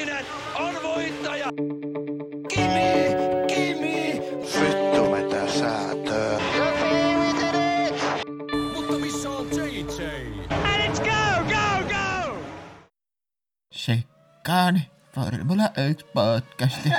Heikkinen on voittaja! Kimi! Kimi! Vittu mitä säätöä. Mutta missä on JJ? Sekkaan Formula 1 podcasti.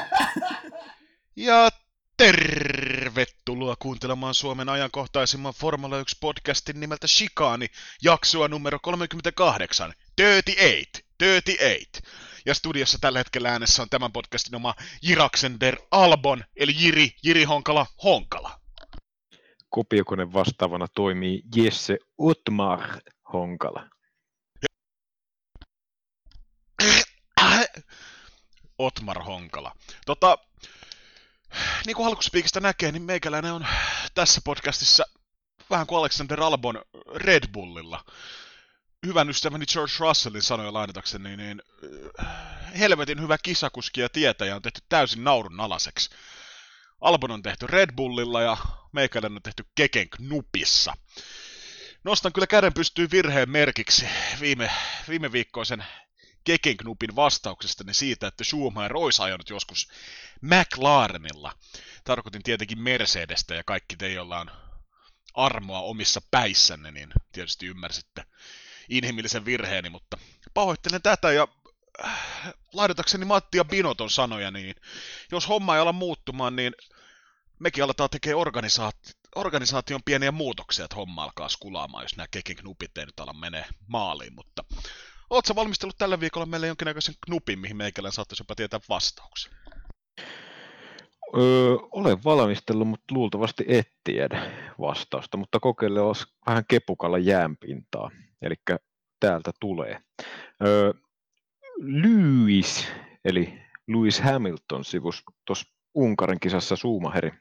Ja tervetuloa kuuntelemaan Suomen ajankohtaisimman Formula 1 podcastin nimeltä Shikaani, jaksoa numero 38, 38, 38. Ja studiossa tällä hetkellä äänessä on tämän podcastin oma Jiraksender Albon, eli Jiri, Jiri Honkala, Honkala. kopiokoneen vastaavana toimii Jesse Otmar Honkala. Otmar Honkala. Tota, niin kuin alkuspiikistä näkee, niin meikäläinen on tässä podcastissa vähän kuin Alexander Albon Red Bullilla. Hyvän ystäväni George Russellin sanoja lainatakseni, niin, niin äh, helvetin hyvä kisakuski ja tietäjä on tehty täysin naurun alaseksi. Albon on tehty Red Bullilla ja meikäläinen on tehty Keken Knupissa. Nostan kyllä käden pystyy virheen merkiksi viime, viime viikkoisen Kekenknupin vastauksestani siitä, että Schumacher olisi ajanut joskus McLarenilla. Tarkoitin tietenkin Mercedestä ja kaikki te, joilla on armoa omissa päissänne, niin tietysti ymmärsitte inhimillisen virheeni, mutta pahoittelen tätä ja äh, laitatakseni Matti ja Binoton sanoja, niin jos homma ei ala muuttumaan, niin mekin aletaan tekemään organisaat- organisaation pieniä muutoksia, että homma alkaa skulaamaan, jos nämä kekenknupit ei nyt ala menee maaliin, mutta Oletko valmistellut tällä viikolla meille jonkinnäköisen knupin, mihin meikälän saattaisi jopa tietää vastauksen? Öö, olen valmistellut, mutta luultavasti et tiedä vastausta, mutta kokeile vähän kepukalla jäänpintaa, eli täältä tulee. Öö, Lewis, eli Lewis Hamilton sivus tuossa Unkarin kisassa Schumacherin,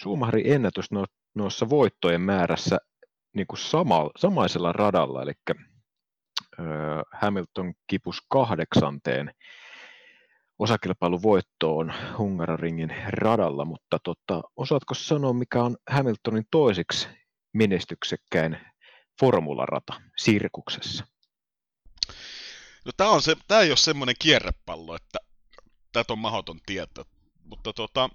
Schumacherin ennätys no, noissa voittojen määrässä niin kuin sama, samaisella radalla, eli Hamilton kipus kahdeksanteen osakilpailuvoittoon Hungaroringin radalla, mutta tota, osaatko sanoa, mikä on Hamiltonin toisiksi menestyksekkäin formularata sirkuksessa? No tää, on se, tää ei ole semmoinen kierrepallo, että tätä on mahdoton tietää, mutta tota,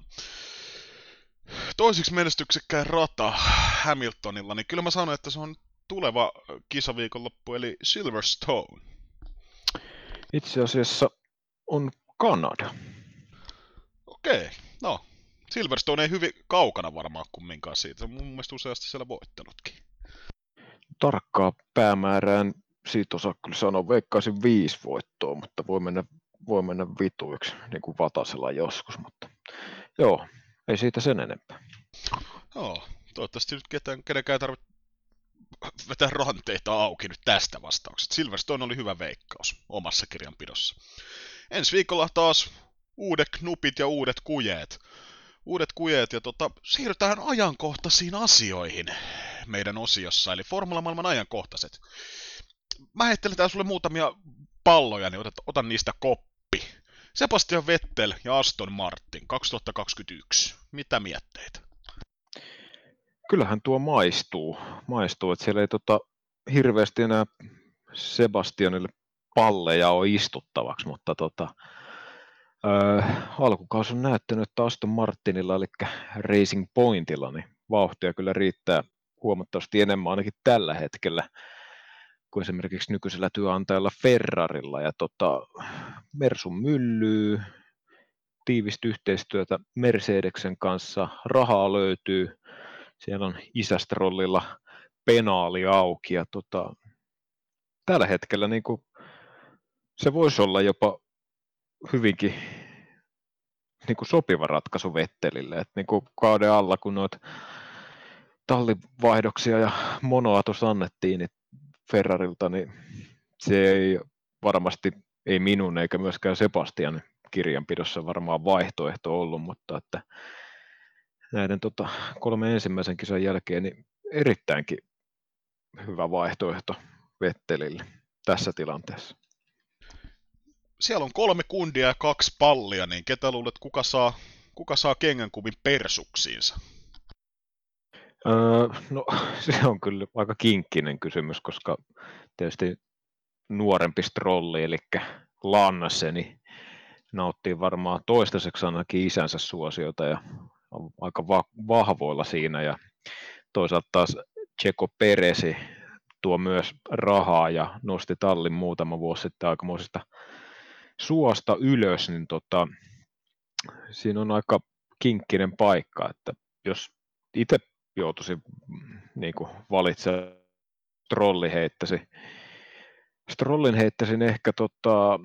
toisiksi menestyksekkäin rata Hamiltonilla, niin kyllä mä sanon, että se on tuleva kisaviikonloppu, eli Silverstone. Itse asiassa on Kanada. Okei, no. Silverstone ei hyvin kaukana varmaan kumminkaan siitä. Mun mielestä useasti siellä voittanutkin. Tarkkaa päämäärään siitä osaa kyllä sanoa, veikkaisin viisi voittoa, mutta voi mennä, voi mennä vituiksi, niin kuin Vatasella joskus, mutta joo, ei siitä sen enempää. Joo, toivottavasti nyt ketään, kenenkään tarvitse vetää ranteita auki nyt tästä vastauksesta. Silverstone oli hyvä veikkaus omassa kirjanpidossa. Ensi viikolla taas uudet knupit ja uudet kujeet. Uudet kujeet ja tota, siirrytään ajankohtaisiin asioihin meidän osiossa, eli Formula-maailman ajankohtaiset. Mä heittelen sulle muutamia palloja, niin otan, otan niistä koppi. Sebastian Vettel ja Aston Martin 2021. Mitä mietteitä? kyllähän tuo maistuu, maistuu että siellä ei tota, hirveästi enää Sebastianille palleja ole istuttavaksi, mutta tota, ö, alkukausi on näyttänyt, että Aston Martinilla, eli Racing Pointilla, niin vauhtia kyllä riittää huomattavasti enemmän ainakin tällä hetkellä kuin esimerkiksi nykyisellä työnantajalla Ferrarilla. Ja tota, Mersun myllyy, tiivistä yhteistyötä Mercedeksen kanssa, rahaa löytyy, siellä on isästrollilla penaali auki ja tota, tällä hetkellä niin kuin, se voisi olla jopa hyvinkin niin kuin sopiva ratkaisu Vettelille. Et niin kuin kauden alla, kun noita tallivaihdoksia ja monoa tuossa annettiin niin Ferrarilta, niin se ei varmasti, ei minun eikä myöskään Sebastian kirjanpidossa varmaan vaihtoehto ollut, mutta että näiden tota, kolmen ensimmäisen kisan jälkeen niin erittäinkin hyvä vaihtoehto Vettelille tässä tilanteessa. Siellä on kolme kundia ja kaksi pallia, niin ketä luulet, kuka saa, kuka saa kengänkuvin persuksiinsa? Öö, no se on kyllä aika kinkkinen kysymys, koska tietysti nuorempi strolli, eli Lanseni, niin nauttii varmaan toistaiseksi ainakin isänsä suosiota ja on aika va- vahvoilla siinä. Ja toisaalta taas Checo Peresi tuo myös rahaa ja nosti tallin muutama vuosi sitten aikamoisesta suosta ylös, niin tota, siinä on aika kinkkinen paikka, että jos itse joutuisin niin valitsemaan trolli heittäisi, Strollin heittäisin ehkä tota,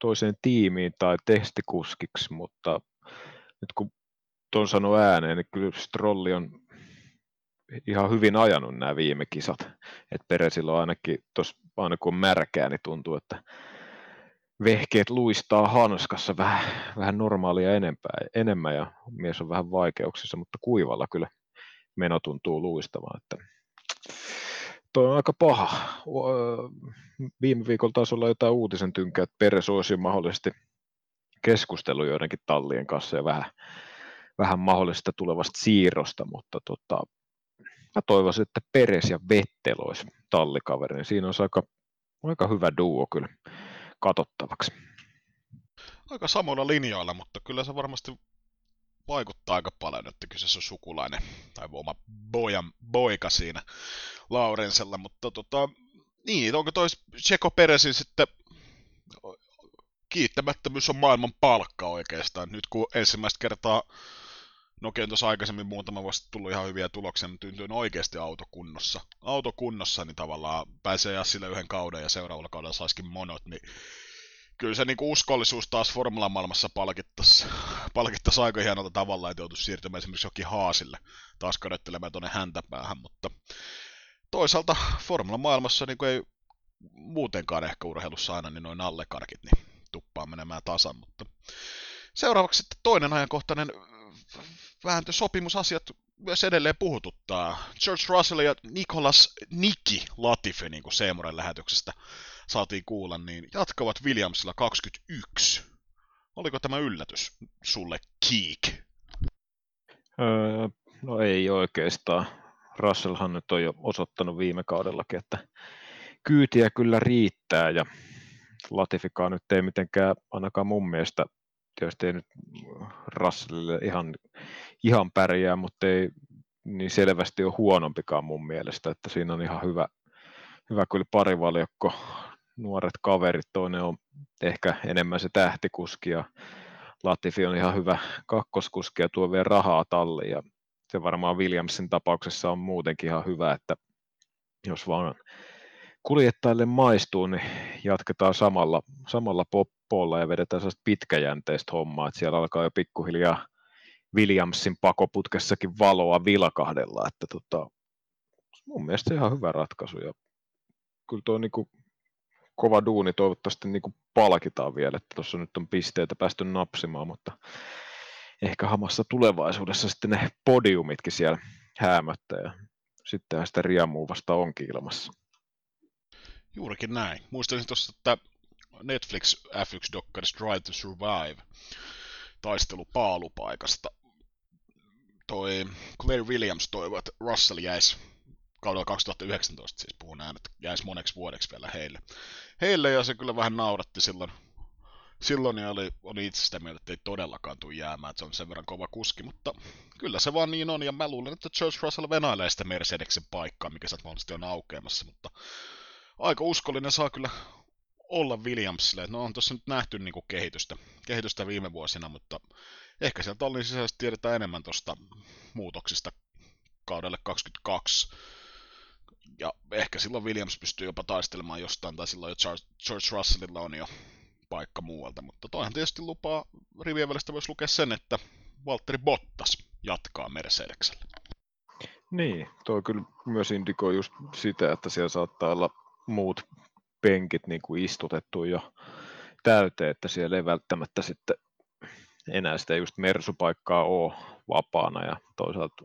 toiseen tiimiin tai testikuskiksi, mutta nyt kun tuon sanoi ääneen, niin kyllä Strolli on ihan hyvin ajanut nämä viime kisat. että Peresillä on ainakin, tos, aina kun on märkää, niin tuntuu, että vehkeet luistaa hanskassa vähän, vähän normaalia enempää, enemmän ja mies on vähän vaikeuksissa, mutta kuivalla kyllä meno tuntuu luistamaan. Että toi on aika paha. Viime viikolla taisi olla jotain uutisen tynkää, että Peres olisi mahdollisesti keskustelu joidenkin tallien kanssa ja vähän, vähän mahdollisesta tulevasta siirrosta, mutta tota, mä toivoisin, että Peres ja Vettel olisi tallikaveri. Siinä on aika, aika hyvä duo kyllä katsottavaksi. Aika samoilla linjoilla, mutta kyllä se varmasti vaikuttaa aika paljon, että kyseessä on sukulainen tai oma bojan, boika siinä Laurensella, mutta tota, niin, onko toi Checo Peresin sitten kiittämättömyys on maailman palkka oikeastaan. Nyt kun ensimmäistä kertaa Nokia tuossa aikaisemmin muutama vuosi tullut ihan hyviä tuloksia, mutta tuntuu oikeasti autokunnossa. Autokunnossa, niin tavallaan pääsee ja sille yhden kauden ja seuraavalla kaudella saisikin monot, niin kyllä se niinku uskollisuus taas maailmassa palkittaisi palkittais aika hienolta tavalla, että joutuisi siirtymään esimerkiksi jokin haasille taas kadottelemaan tuonne häntäpäähän, mutta toisaalta maailmassa niin ei muutenkaan ehkä urheilussa aina niin noin allekarkit, niin tuppaa menemään tasan, mutta seuraavaksi sitten toinen ajankohtainen vääntösopimusasiat myös edelleen puhututtaa. George Russell ja Nicholas Niki Latifi, niin kuin Seemoren lähetyksestä saatiin kuulla, niin jatkavat Williamsilla 21. Oliko tämä yllätys sulle, Keek? Öö, no ei oikeastaan. Russellhan nyt on jo osoittanut viime kaudellakin, että kyytiä kyllä riittää ja Latifikaan nyt ei mitenkään ainakaan mun mielestä tietysti ei nyt Russellille ihan, ihan pärjää, mutta ei niin selvästi ole huonompikaan mun mielestä, että siinä on ihan hyvä, hyvä kyllä parivaljakko, nuoret kaverit, toinen on ehkä enemmän se tähtikuski ja Latifi on ihan hyvä kakkoskuski ja tuo vielä rahaa talliin ja se varmaan Williamsin tapauksessa on muutenkin ihan hyvä, että jos vaan kuljettajille maistuu, niin jatketaan samalla, samalla poppolla ja vedetään sellaista pitkäjänteistä hommaa, että siellä alkaa jo pikkuhiljaa Williamsin pakoputkessakin valoa vilkahdella, että tota, mun mielestä ihan hyvä ratkaisu ja kyllä tuo niin kova duuni toivottavasti niin kuin palkitaan vielä, että tuossa nyt on pisteitä päästy napsimaan, mutta ehkä hamassa tulevaisuudessa sitten ne podiumitkin siellä häämättä ja sittenhän sitä riamua vasta onkin ilmassa. Juurikin näin. Muistelin tuossa, että Netflix F1-dokkarissa Drive to Survive taistelu paalupaikasta. Toi Claire Williams toivoi, että Russell jäisi kaudella 2019 siis puhun näin, että jäisi moneksi vuodeksi vielä heille. Heille ja se kyllä vähän nauratti silloin. Silloin ja oli, oli itse sitä mieltä, että ei todellakaan tule jäämään, että se on sen verran kova kuski, mutta kyllä se vaan niin on, ja mä luulen, että George Russell venailee sitä Mercedeksen paikkaa, mikä sieltä mahdollisesti on aukeamassa, mutta aika uskollinen saa kyllä olla Williamsille. No on tuossa nyt nähty niin kuin kehitystä, kehitystä viime vuosina, mutta ehkä sieltä tallin sisäisesti tiedetään enemmän tuosta muutoksista kaudelle 22. Ja ehkä silloin Williams pystyy jopa taistelemaan jostain, tai silloin jo George Russellilla on jo paikka muualta. Mutta toihan tietysti lupaa rivien välistä voisi lukea sen, että Valtteri Bottas jatkaa Mercedeksellä. Niin, toi kyllä myös indikoi just sitä, että siellä saattaa olla muut penkit niin kuin istutettu jo täyteen, että siellä ei välttämättä sitten enää sitä just mersupaikkaa ole vapaana ja toisaalta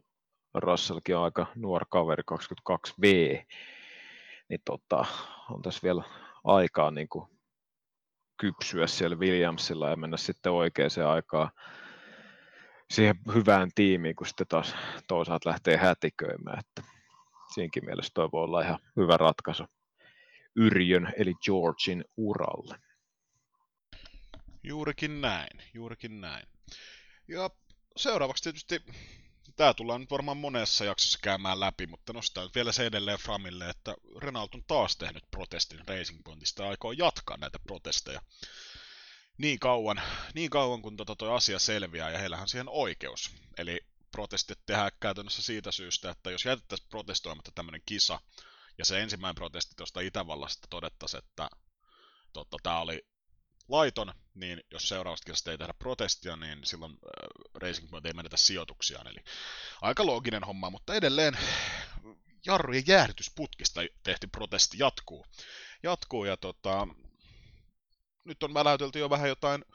Russellkin on aika nuori kaveri, 22V, niin tota, on tässä vielä aikaa niin kuin kypsyä siellä Williamsilla ja mennä sitten oikeaan aikaan siihen hyvään tiimiin, kun sitten taas toisaalta lähtee hätiköimään, että siinkin mielessä toi voi olla ihan hyvä ratkaisu. Yrjön eli Georgin uralle. Juurikin näin, juurikin näin. Ja seuraavaksi tietysti, tämä tullaan nyt varmaan monessa jaksossa käymään läpi, mutta nostaa vielä se edelleen Framille, että Renault on taas tehnyt protestin Racing Pointista ja aikoo jatkaa näitä protesteja niin kauan, niin kauan kun tota toi asia selviää ja heillähän on siihen oikeus. Eli protestit tehdään käytännössä siitä syystä, että jos jätettäisiin protestoimatta tämmöinen kisa, ja se ensimmäinen protesti tuosta Itävallasta todettaisiin, että totta, tämä oli laiton, niin jos seuraavasta kisasta ei tehdä protestia, niin silloin äh, Racing Point ei menetä sijoituksiaan. Eli aika looginen homma, mutta edelleen jarrujen jäähdytysputkista tehty protesti jatkuu. Jatkuu ja tota, nyt on väläytelty jo vähän jotain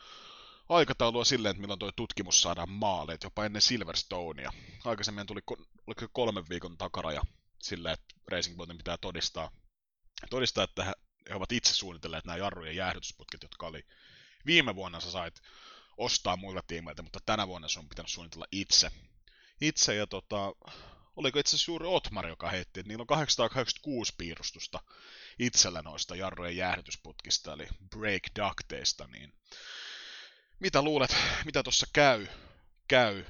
aikataulua silleen, että milloin tuo tutkimus saadaan maalle, että jopa ennen Silverstonea. Aikaisemmin tuli kolmen viikon takaraja silleen, että Racing Pointin pitää todistaa, todistaa, että he, ovat itse suunnitelleet nämä jarrujen jäähdytysputket, jotka oli viime vuonna sä sait ostaa muilta tiimeiltä, mutta tänä vuonna sun on pitänyt suunnitella itse. Itse ja tota, oliko itse asiassa juuri Otmar, joka heitti, että niillä on 886 piirustusta itsellä noista jarrujen jäähdytysputkista, eli break ducteista, niin mitä luulet, mitä tuossa käy, käy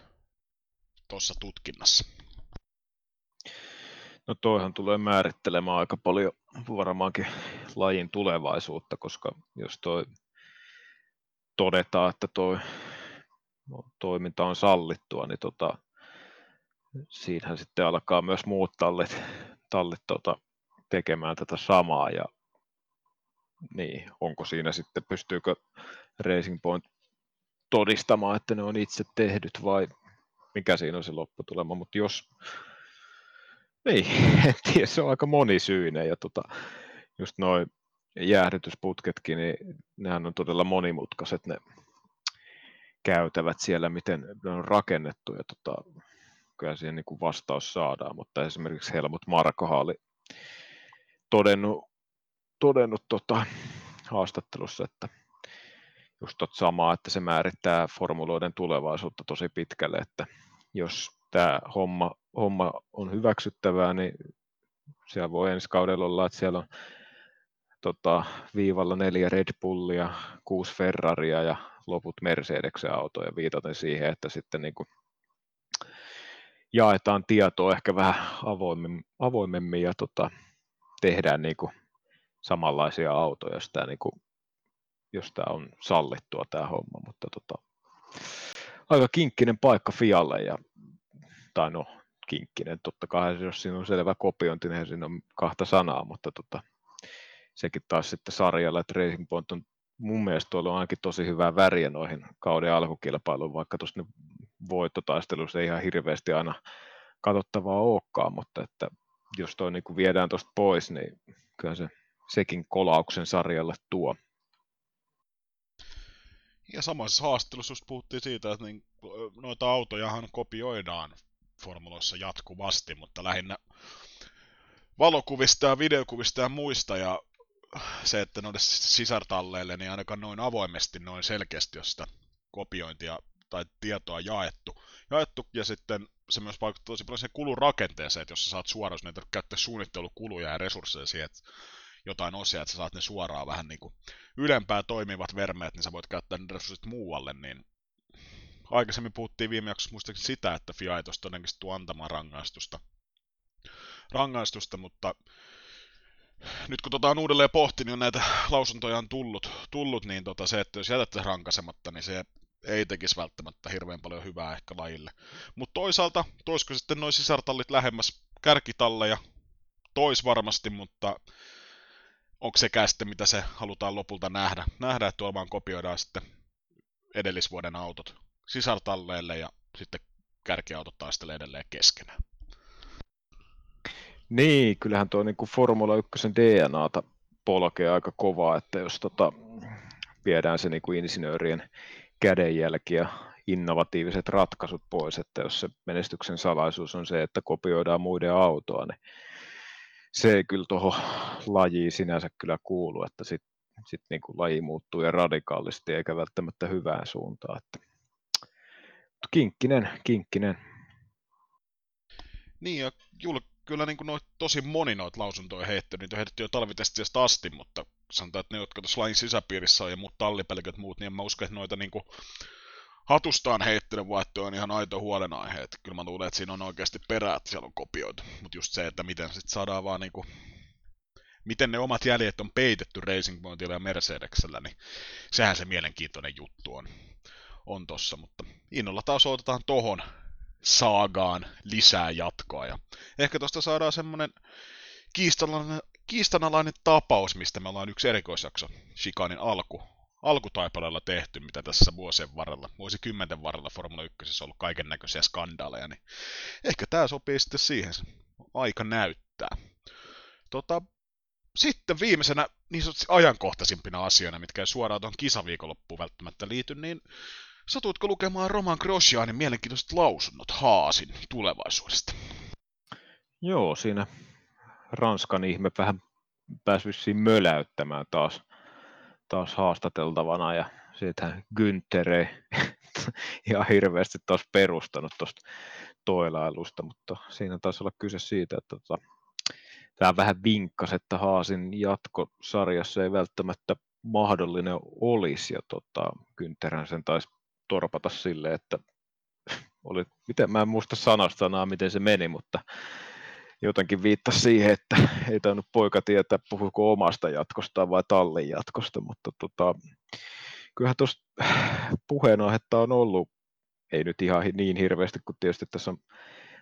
tuossa tutkinnassa? No toihan tulee määrittelemään aika paljon varmaankin lajin tulevaisuutta, koska jos toi todetaan, että toi no, toiminta on sallittua, niin tota, siinähän sitten alkaa myös muut tallit, tallit tota, tekemään tätä samaa ja niin, onko siinä sitten, pystyykö Racing Point todistamaan, että ne on itse tehdyt vai mikä siinä on se lopputulema, mutta jos, niin, en tiedä, se on aika monisyinen ja tota, just noin jäähdytysputketkin, niin nehän on todella monimutkaiset ne käytävät siellä, miten ne on rakennettu ja tota, kyllä siihen niin kuin vastaus saadaan, mutta esimerkiksi Helmut Markoha oli todennut, todennut tota, haastattelussa, että just tot samaa, että se määrittää formuloiden tulevaisuutta tosi pitkälle, että jos tämä homma, homma on hyväksyttävää, niin siellä voi ensi kaudella olla, että siellä on tota, viivalla neljä Red Bullia, kuusi Ferraria ja loput Mercedeksen autoja. Viitaten siihen, että sitten niin kuin jaetaan tietoa ehkä vähän avoimemmin, avoimemmin ja tota, tehdään niin kuin samanlaisia autoja, jos tämä, niin kuin, jos tämä on sallittua tämä homma, mutta tota, aika kinkkinen paikka Fialle ja tai no kinkkinen, totta kai jos siinä on selvä kopiointi, niin siinä on kahta sanaa, mutta tota, sekin taas sitten sarjalla, että Racing Point on mun mielestä on ainakin tosi hyvää väriä noihin kauden alkukilpailuun, vaikka tuossa voittotaistelussa ei ihan hirveästi aina katsottavaa olekaan, mutta että jos toi niin viedään tuosta pois, niin kyllä se sekin kolauksen sarjalle tuo. Ja samassa haastattelussa just puhuttiin siitä, että niin, noita autojahan kopioidaan formuloissa jatkuvasti, mutta lähinnä valokuvista ja videokuvista ja muista, ja se, että noille sisartalleille niin ainakaan noin avoimesti, noin selkeästi, jos sitä kopiointia tai tietoa jaettu. jaettu ja sitten se myös vaikuttaa tosi paljon siihen kulun rakenteeseen, että jos sä saat suoraan, jos näitä käyttää suunnittelukuluja ja resursseja siihen, että jotain osia, että sä saat ne suoraan vähän niin kuin ylempää toimivat vermeet, niin sä voit käyttää ne resurssit muualle, niin aikaisemmin puhuttiin viime jaksossa muistaakseni sitä, että FIA ei tuosta todennäköisesti tule antamaan rangaistusta, rangaistusta, mutta nyt kun tota on uudelleen pohtinut, niin näitä lausuntoja on tullut, tullut niin tota se, että jos jätätte rankasematta, niin se ei tekisi välttämättä hirveän paljon hyvää ehkä lajille. Mutta toisaalta, toisko sitten noin sisartallit lähemmäs kärkitalleja? Tois varmasti, mutta onko sekään sitten, mitä se halutaan lopulta nähdä? Nähdä, että tuolla vaan kopioidaan sitten edellisvuoden autot sisartalleille ja sitten kärkiautot taistelee edelleen keskenään. Niin, kyllähän tuo niin kuin Formula 1 DNAta polkee aika kovaa, että jos tota, viedään se niin kuin insinöörien kädenjälki ja innovatiiviset ratkaisut pois, että jos se menestyksen salaisuus on se, että kopioidaan muiden autoa, niin se ei kyllä tuohon lajiin sinänsä kyllä kuulu, että sitten sit niin kuin laji muuttuu ja radikaalisti eikä välttämättä hyvään suuntaan. Että... Kinkkinen, kinkkinen. Niin ja Jul, kyllä niin kuin noit, tosi moni noita lausuntoja heittänyt, niitä on heitetty jo talvitestistä asti, mutta sanotaan, että ne, jotka tuossa lain sisäpiirissä on ja muut tallipelköt muut, niin en mä usko, että noita niinku hatustaan heittelen vaihtoehto on ihan aito huolenaihe. Että kyllä mä luulen, että siinä on oikeasti perää, että siellä on kopioitu. Mutta just se, että miten sitten saadaan vaan niinku miten ne omat jäljet on peitetty Racing Pointilla ja Mercedeksellä, niin sehän se mielenkiintoinen juttu on, on tossa, mutta innolla taas otetaan tohon saagaan lisää jatkoa, ja ehkä tosta saadaan semmonen kiistanalainen, kiistanalainen tapaus, mistä me ollaan yksi erikoisjakso, Shikanin alku, alkutaipaleella tehty, mitä tässä vuosien varrella, vuosikymmenten varrella Formula 1 on ollut kaiken näköisiä skandaaleja, niin ehkä tämä sopii sitten siihen, aika näyttää. Tota, sitten viimeisenä niin sanotusti ajankohtaisimpina asioina, mitkä ei suoraan tuohon kisaviikonloppuun välttämättä liity, niin satuitko lukemaan Roman Grosjeanin mielenkiintoiset lausunnot Haasin tulevaisuudesta? Joo, siinä Ranskan ihme vähän pääsi möläyttämään taas, taas haastateltavana ja siitähän Günther ei ihan hirveästi taas perustanut tuosta toilailusta, mutta siinä taisi olla kyse siitä, että tota, tämä vähän vinkkas, että Haasin jatkosarjassa ei välttämättä mahdollinen olisi, ja tota, Güntherhän sen taisi torpata sille, että oli, miten, mä en muista sanasta sanaa, miten se meni, mutta jotenkin viittasi siihen, että ei tainnut poika tietää, puhuuko omasta jatkostaan vai tallin jatkosta, mutta tota, kyllähän tuosta puheenaihetta on ollut, ei nyt ihan niin hirveästi kuin tietysti tässä on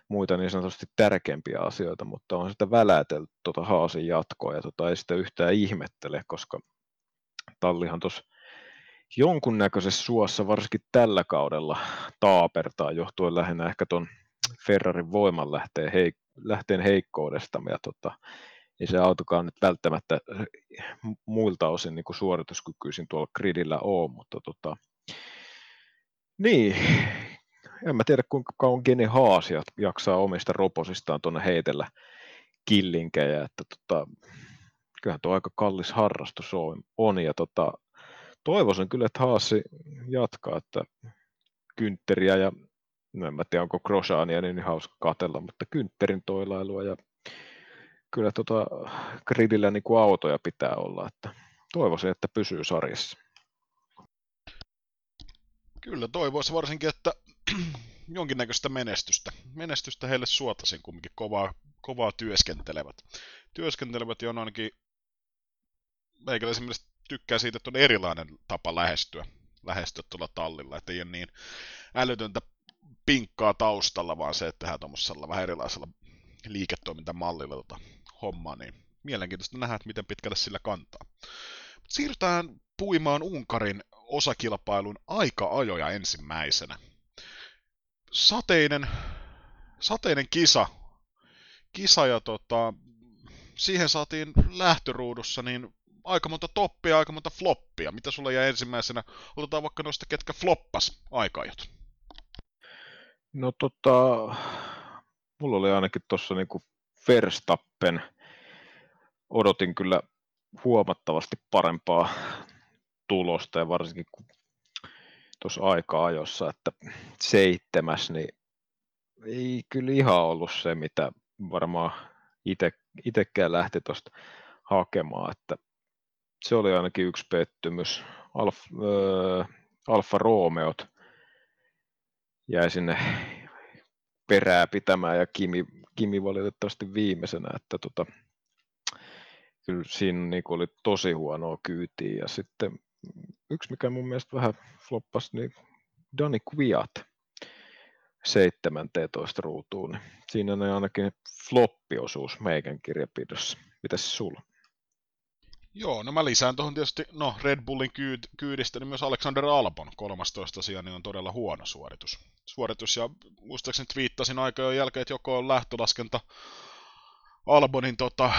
muita niin sanotusti tärkeämpiä asioita, mutta on sitä välätelty tuota Haasin jatkoa ja tota ei sitä yhtään ihmettele, koska tallihan tuossa jonkunnäköisessä suossa varsinkin tällä kaudella taapertaa johtuen lähinnä ehkä tuon Ferrarin voiman lähteen, heik- lähteen heikkoudesta. Ja tota, ei se autokaan nyt välttämättä muilta osin niin suorituskykyisin tuolla gridillä ole, mutta tota, niin, en mä tiedä kuinka kauan Gene Haas jaksaa omista roposistaan tuonne heitellä killinkejä, että tota, kyllähän tuo aika kallis harrastus on, on ja tota, toivoisin kyllä, että Haasi jatkaa, että Kyntteriä ja no en mä tiedä onko Grosjeania niin hauska katella, mutta Kyntterin toilailua ja kyllä tota gridillä niin kuin autoja pitää olla, että toivoisin, että pysyy sarjassa. Kyllä toivoisi varsinkin, että jonkinnäköistä menestystä. Menestystä heille suotasin kumminkin kovaa, kovaa työskentelevät. Työskentelevät, on ainakin meikäläisen tykkää siitä, että on erilainen tapa lähestyä, lähestyä tuolla tallilla, että ei ole niin älytöntä pinkkaa taustalla, vaan se, että tehdään tuommoisella vähän erilaisella liiketoimintamallilla tota hommaa, niin mielenkiintoista nähdä, että miten pitkälle sillä kantaa. Siirrytään puimaan Unkarin osakilpailun aika-ajoja ensimmäisenä. Sateinen, sateinen kisa, kisa ja tota, siihen saatiin lähtöruudussa niin aika monta toppia aika monta floppia. Mitä sulla jäi ensimmäisenä? Otetaan vaikka noista, ketkä floppas aikajot. No tota, mulla oli ainakin tuossa niinku Verstappen, odotin kyllä huomattavasti parempaa tulosta ja varsinkin kun tuossa aika ajossa, että seitsemäs, niin ei kyllä ihan ollut se, mitä varmaan itsekään lähti tuosta hakemaan, että se oli ainakin yksi pettymys. Alf, äh, Alfa Romeot jäi sinne perää pitämään ja Kimi, Kimi valitettavasti viimeisenä, että tota, kyllä siinä niin oli tosi huonoa kyytiä ja sitten yksi mikä mun mielestä vähän floppasi, niin Dani Kviat 17 ruutuun, niin siinä on ainakin floppiosuus meikän kirjapidossa. Mitäs sulla? Joo, no mä lisään tuohon tietysti, no Red Bullin kyyd, kyydistä, niin myös Alexander Albon 13 sijaan niin on todella huono suoritus. Suoritus, ja muistaakseni twiittasin aikojen jälkeen, että joko on lähtölaskenta Albonin tota,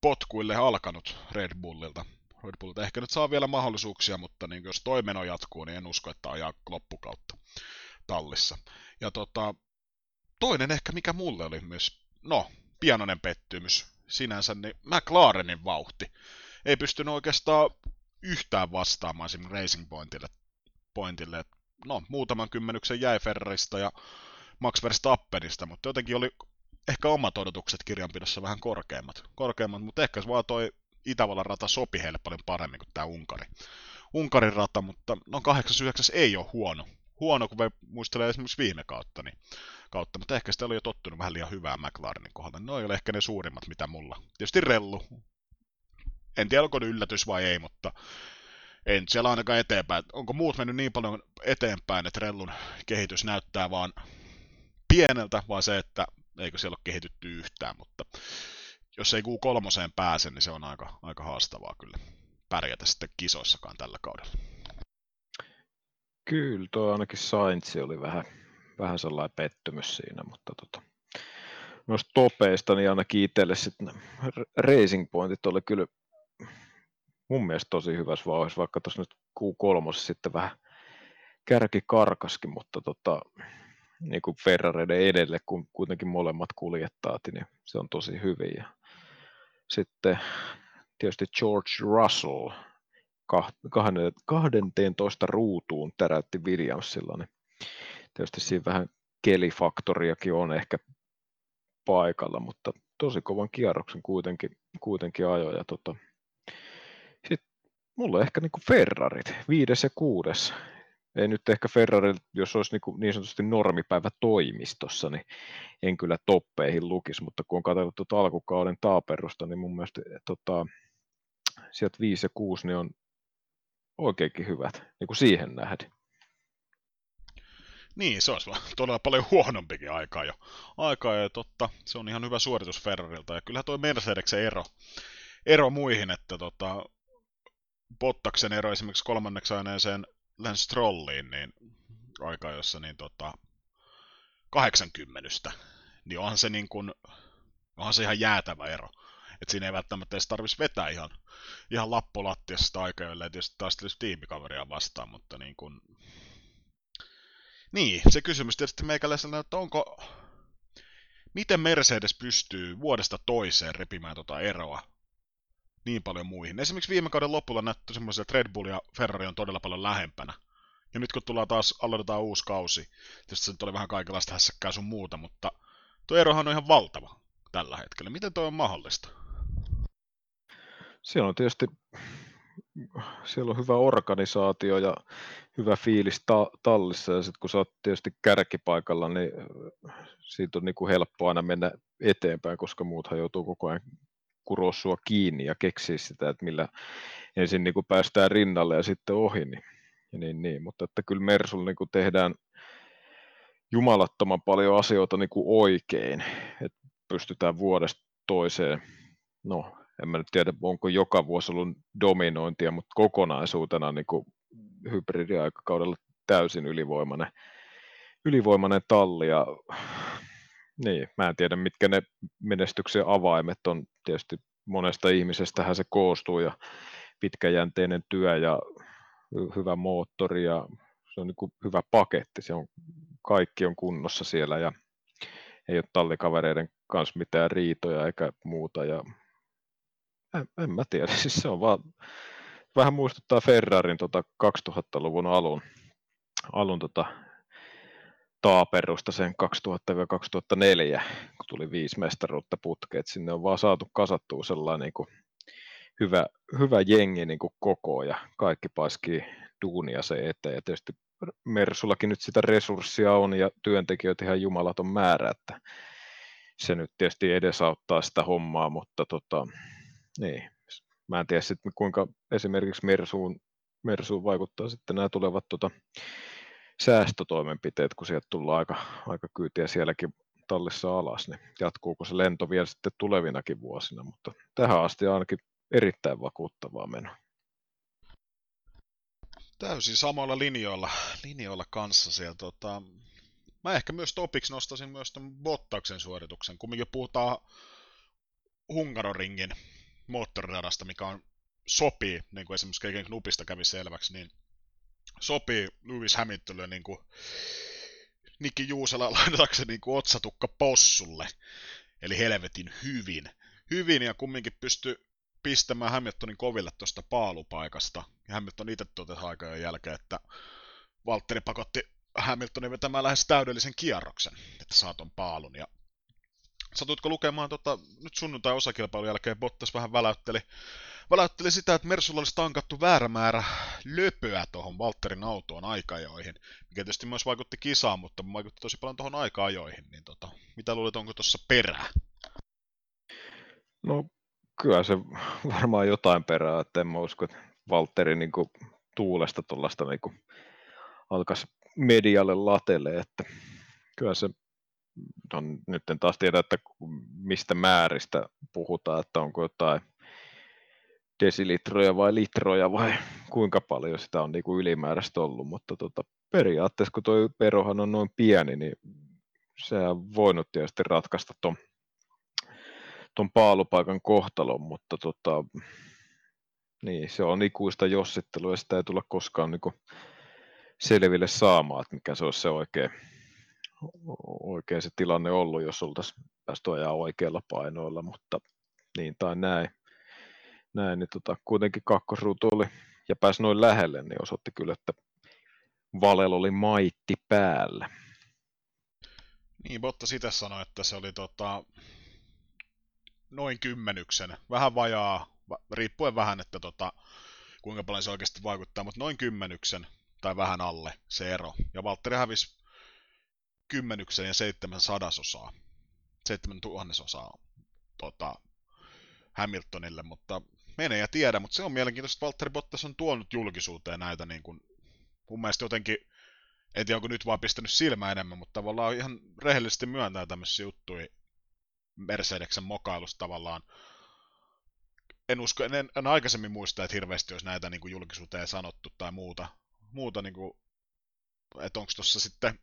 potkuille alkanut Red Bullilta. Red Bullilta ehkä nyt saa vielä mahdollisuuksia, mutta niin jos toimeno jatkuu, niin en usko, että ajaa loppukautta tallissa. Ja tota, toinen ehkä, mikä mulle oli myös, no, pienoinen pettymys, sinänsä, niin McLarenin vauhti ei pystynyt oikeastaan yhtään vastaamaan sinne Racing Pointille. pointille. No, muutaman kymmenyksen jäi Ferrarista ja Max Verstappenista, mutta jotenkin oli ehkä omat odotukset kirjanpidossa vähän korkeammat, korkeammat mutta ehkä vaan toi Itävallan rata sopi heille paljon paremmin kuin tämä Unkari. Unkarin rata, mutta no 89 ei ole huono. Huono, kun muistelee esimerkiksi viime kautta, niin, kautta, mutta ehkä sitä oli jo tottunut vähän liian hyvää McLarenin kohdalta. No ei ole ehkä ne suurimmat, mitä mulla. Tietysti rellu. En tiedä, onko yllätys vai ei, mutta en siellä ainakaan eteenpäin. Onko muut mennyt niin paljon eteenpäin, että rellun kehitys näyttää vaan pieneltä, vai se, että eikö siellä ole kehitytty yhtään, mutta jos ei Q3 pääse, niin se on aika, aika haastavaa kyllä pärjätä sitten kisoissakaan tällä kaudella. Kyllä, tuo ainakin Saintsi oli vähän sellainen pettymys siinä, mutta tota, noista topeista, niin ainakin itselle sitten Racing Pointit oli kyllä mun mielestä tosi hyvässä vauhdissa, vaikka tuossa nyt Q3 sitten vähän kärki karkaskin, mutta tota, niin kuin Ferrareiden edelle, kun kuitenkin molemmat kuljettaa, niin se on tosi hyvin. Ja sitten tietysti George Russell 12 ruutuun täräytti Williamsilla, niin tietysti siinä vähän kelifaktoriakin on ehkä paikalla, mutta tosi kovan kierroksen kuitenkin, kuitenkin ajoi. Ja tota, sitten mulla ehkä niin kuin Ferrarit, viides ja kuudes. Ei nyt ehkä Ferrari, jos olisi niin, niin sanotusti normipäivä toimistossa, niin en kyllä toppeihin lukisi, mutta kun on katsellut tuota alkukauden taaperusta, niin mun mielestä tota, sieltä 5 ja 6 niin on oikeinkin hyvät niin kuin siihen nähden. Niin, se olisi todella paljon huonompikin aikaa jo. Aikaa jo, totta. Se on ihan hyvä suoritus Ferrarilta. Ja kyllä toi Mercedeksen ero, ero muihin, että tota, Bottaksen ero esimerkiksi kolmanneksi aineeseen Lance Strolliin, niin aika jossa niin tota, 80, niin onhan se niin kuin, onhan se ihan jäätävä ero. Et siinä ei välttämättä edes tarvitsisi vetää ihan, ihan lappulattiassa sitä aikaa, jolle tietysti taistelisi tiimikaveria vastaan, mutta niin kuin... Niin, se kysymys tietysti meikäläisellä, että onko... Miten Mercedes pystyy vuodesta toiseen repimään tota eroa niin paljon muihin? Esimerkiksi viime kauden lopulla näyttää semmoisia, että Red Bull ja Ferrari on todella paljon lähempänä. Ja nyt kun tullaan taas, aloitetaan uusi kausi, tietysti se oli vähän kaikenlaista hässäkkää sun muuta, mutta tuo erohan on ihan valtava tällä hetkellä. Miten tuo on mahdollista? Siellä on tietysti siellä on hyvä organisaatio ja hyvä fiilis ta- tallissa ja sitten kun sä oot tietysti kärkipaikalla, niin siitä on niin kuin helppo aina mennä eteenpäin, koska muuthan joutuu koko ajan kuroa sua kiinni ja keksiä sitä, että millä ensin niin kuin päästään rinnalle ja sitten ohi. Niin, ja niin, niin. Mutta että kyllä Mersulla niin kuin tehdään jumalattoman paljon asioita niin kuin oikein, että pystytään vuodesta toiseen, no en mä nyt tiedä, onko joka vuosi ollut dominointia, mutta kokonaisuutena niin kuin hybridiaikakaudella täysin ylivoimainen, ylivoimainen talli. Ja, niin, mä en tiedä, mitkä ne menestyksen avaimet on. Tietysti monesta ihmisestähän se koostuu ja pitkäjänteinen työ ja hyvä moottori ja se on niin kuin hyvä paketti. Se on, kaikki on kunnossa siellä ja ei ole tallikavereiden kanssa mitään riitoja eikä muuta. Ja en, en mä tiedä, siis se on vaan, vähän muistuttaa Ferrarin tota 2000-luvun alun, alun tota, taaperusta sen 2000-2004, kun tuli viisi mestaruutta putkeet, sinne on vaan saatu kasattua sellainen niin kuin hyvä, hyvä jengi niin kuin koko ja kaikki paiskii duunia se eteen. Ja tietysti Mersullakin nyt sitä resurssia on ja työntekijöitä ihan jumalaton määrä, että se nyt tietysti edesauttaa sitä hommaa, mutta tota, niin. Mä en tiedä sitten kuinka esimerkiksi Mersuun, Mersuun vaikuttaa sitten nämä tulevat tota, säästötoimenpiteet, kun sieltä tullaan aika, aika kyytiä sielläkin tallissa alas, niin jatkuuko se lento vielä sitten tulevinakin vuosina, mutta tähän asti ainakin erittäin vakuuttavaa menoa. Täysin samoilla linjoilla, linjoilla kanssa siellä. Tota, mä ehkä myös topiksi nostaisin myös tämän Bottaksen suorituksen. Kumminkin puhutaan Hungaroringin moottoriradasta, mikä on, sopii, niin kuin esimerkiksi Keiken Knupista kävi selväksi, niin sopii Lewis Hamiltonille niin kuin Nikki Juusela laitatakseni niin kuin otsatukka possulle. Eli helvetin hyvin. Hyvin ja kumminkin pystyy pistämään Hamiltonin koville tuosta paalupaikasta. Ja Hamilton itse totesi aikojen jälkeen, että Valtteri pakotti Hamiltonin vetämään lähes täydellisen kierroksen, että saa ton paalun. Ja Satutko lukemaan, tota, nyt sunnuntai osakilpailun jälkeen Bottas vähän väläytteli väläytteli sitä, että Mersulla olisi tankattu väärä määrä löpöä tuohon Walterin autoon aikajoihin, mikä tietysti myös vaikutti kisaan, mutta vaikutti tosi paljon tuohon aika-ajoihin. Niin tota, mitä luulet, onko tuossa perää? No kyllä se varmaan jotain perää, että en mä usko, että Valtteri niin kuin, tuulesta tuollaista niin alkaisi medialle latelle, että kyllä se no, nyt en taas tiedä, että mistä määristä puhutaan, että onko jotain desilitroja vai litroja vai kuinka paljon sitä on niin kuin ylimääräistä ollut, mutta tota, periaatteessa kun tuo perohan on noin pieni, niin se on voinut tietysti ratkaista tuon ton paalupaikan kohtalon, mutta tota, niin, se on ikuista jossittelua ja sitä ei tulla koskaan niin kuin selville saamaan, että mikä se olisi se oikea, oikea se tilanne ollut, jos oltaisiin päästy ajaa oikeilla painoilla, mutta niin tai näin. näin niin tota, kuitenkin kakkosruutu oli ja pääsi noin lähelle, niin osoitti kyllä, että Valel oli maitti päällä. Niin, Botta sitä sanoi, että se oli tota, noin kymmenyksen, vähän vajaa, riippuen vähän, että tota, kuinka paljon se oikeasti vaikuttaa, mutta noin kymmenyksen tai vähän alle se ero. Ja Valtteri hävisi kymmenyksen ja seitsemän sadasosaa, seitsemän tuhannesosaa tota, Hamiltonille, mutta menee ja tiedä, mutta se on mielenkiintoista, että Valtteri Bottas on tuonut julkisuuteen näitä niin kuin, mun mielestä jotenkin, en tiedä onko nyt vaan pistänyt silmä enemmän, mutta tavallaan ihan rehellisesti myöntää tämmöisiä juttuja Mercedeksen mokailusta tavallaan. En usko, en, en aikaisemmin muista, että hirveästi olisi näitä niin kuin julkisuuteen sanottu tai muuta, muuta niin kuin, että onko tuossa sitten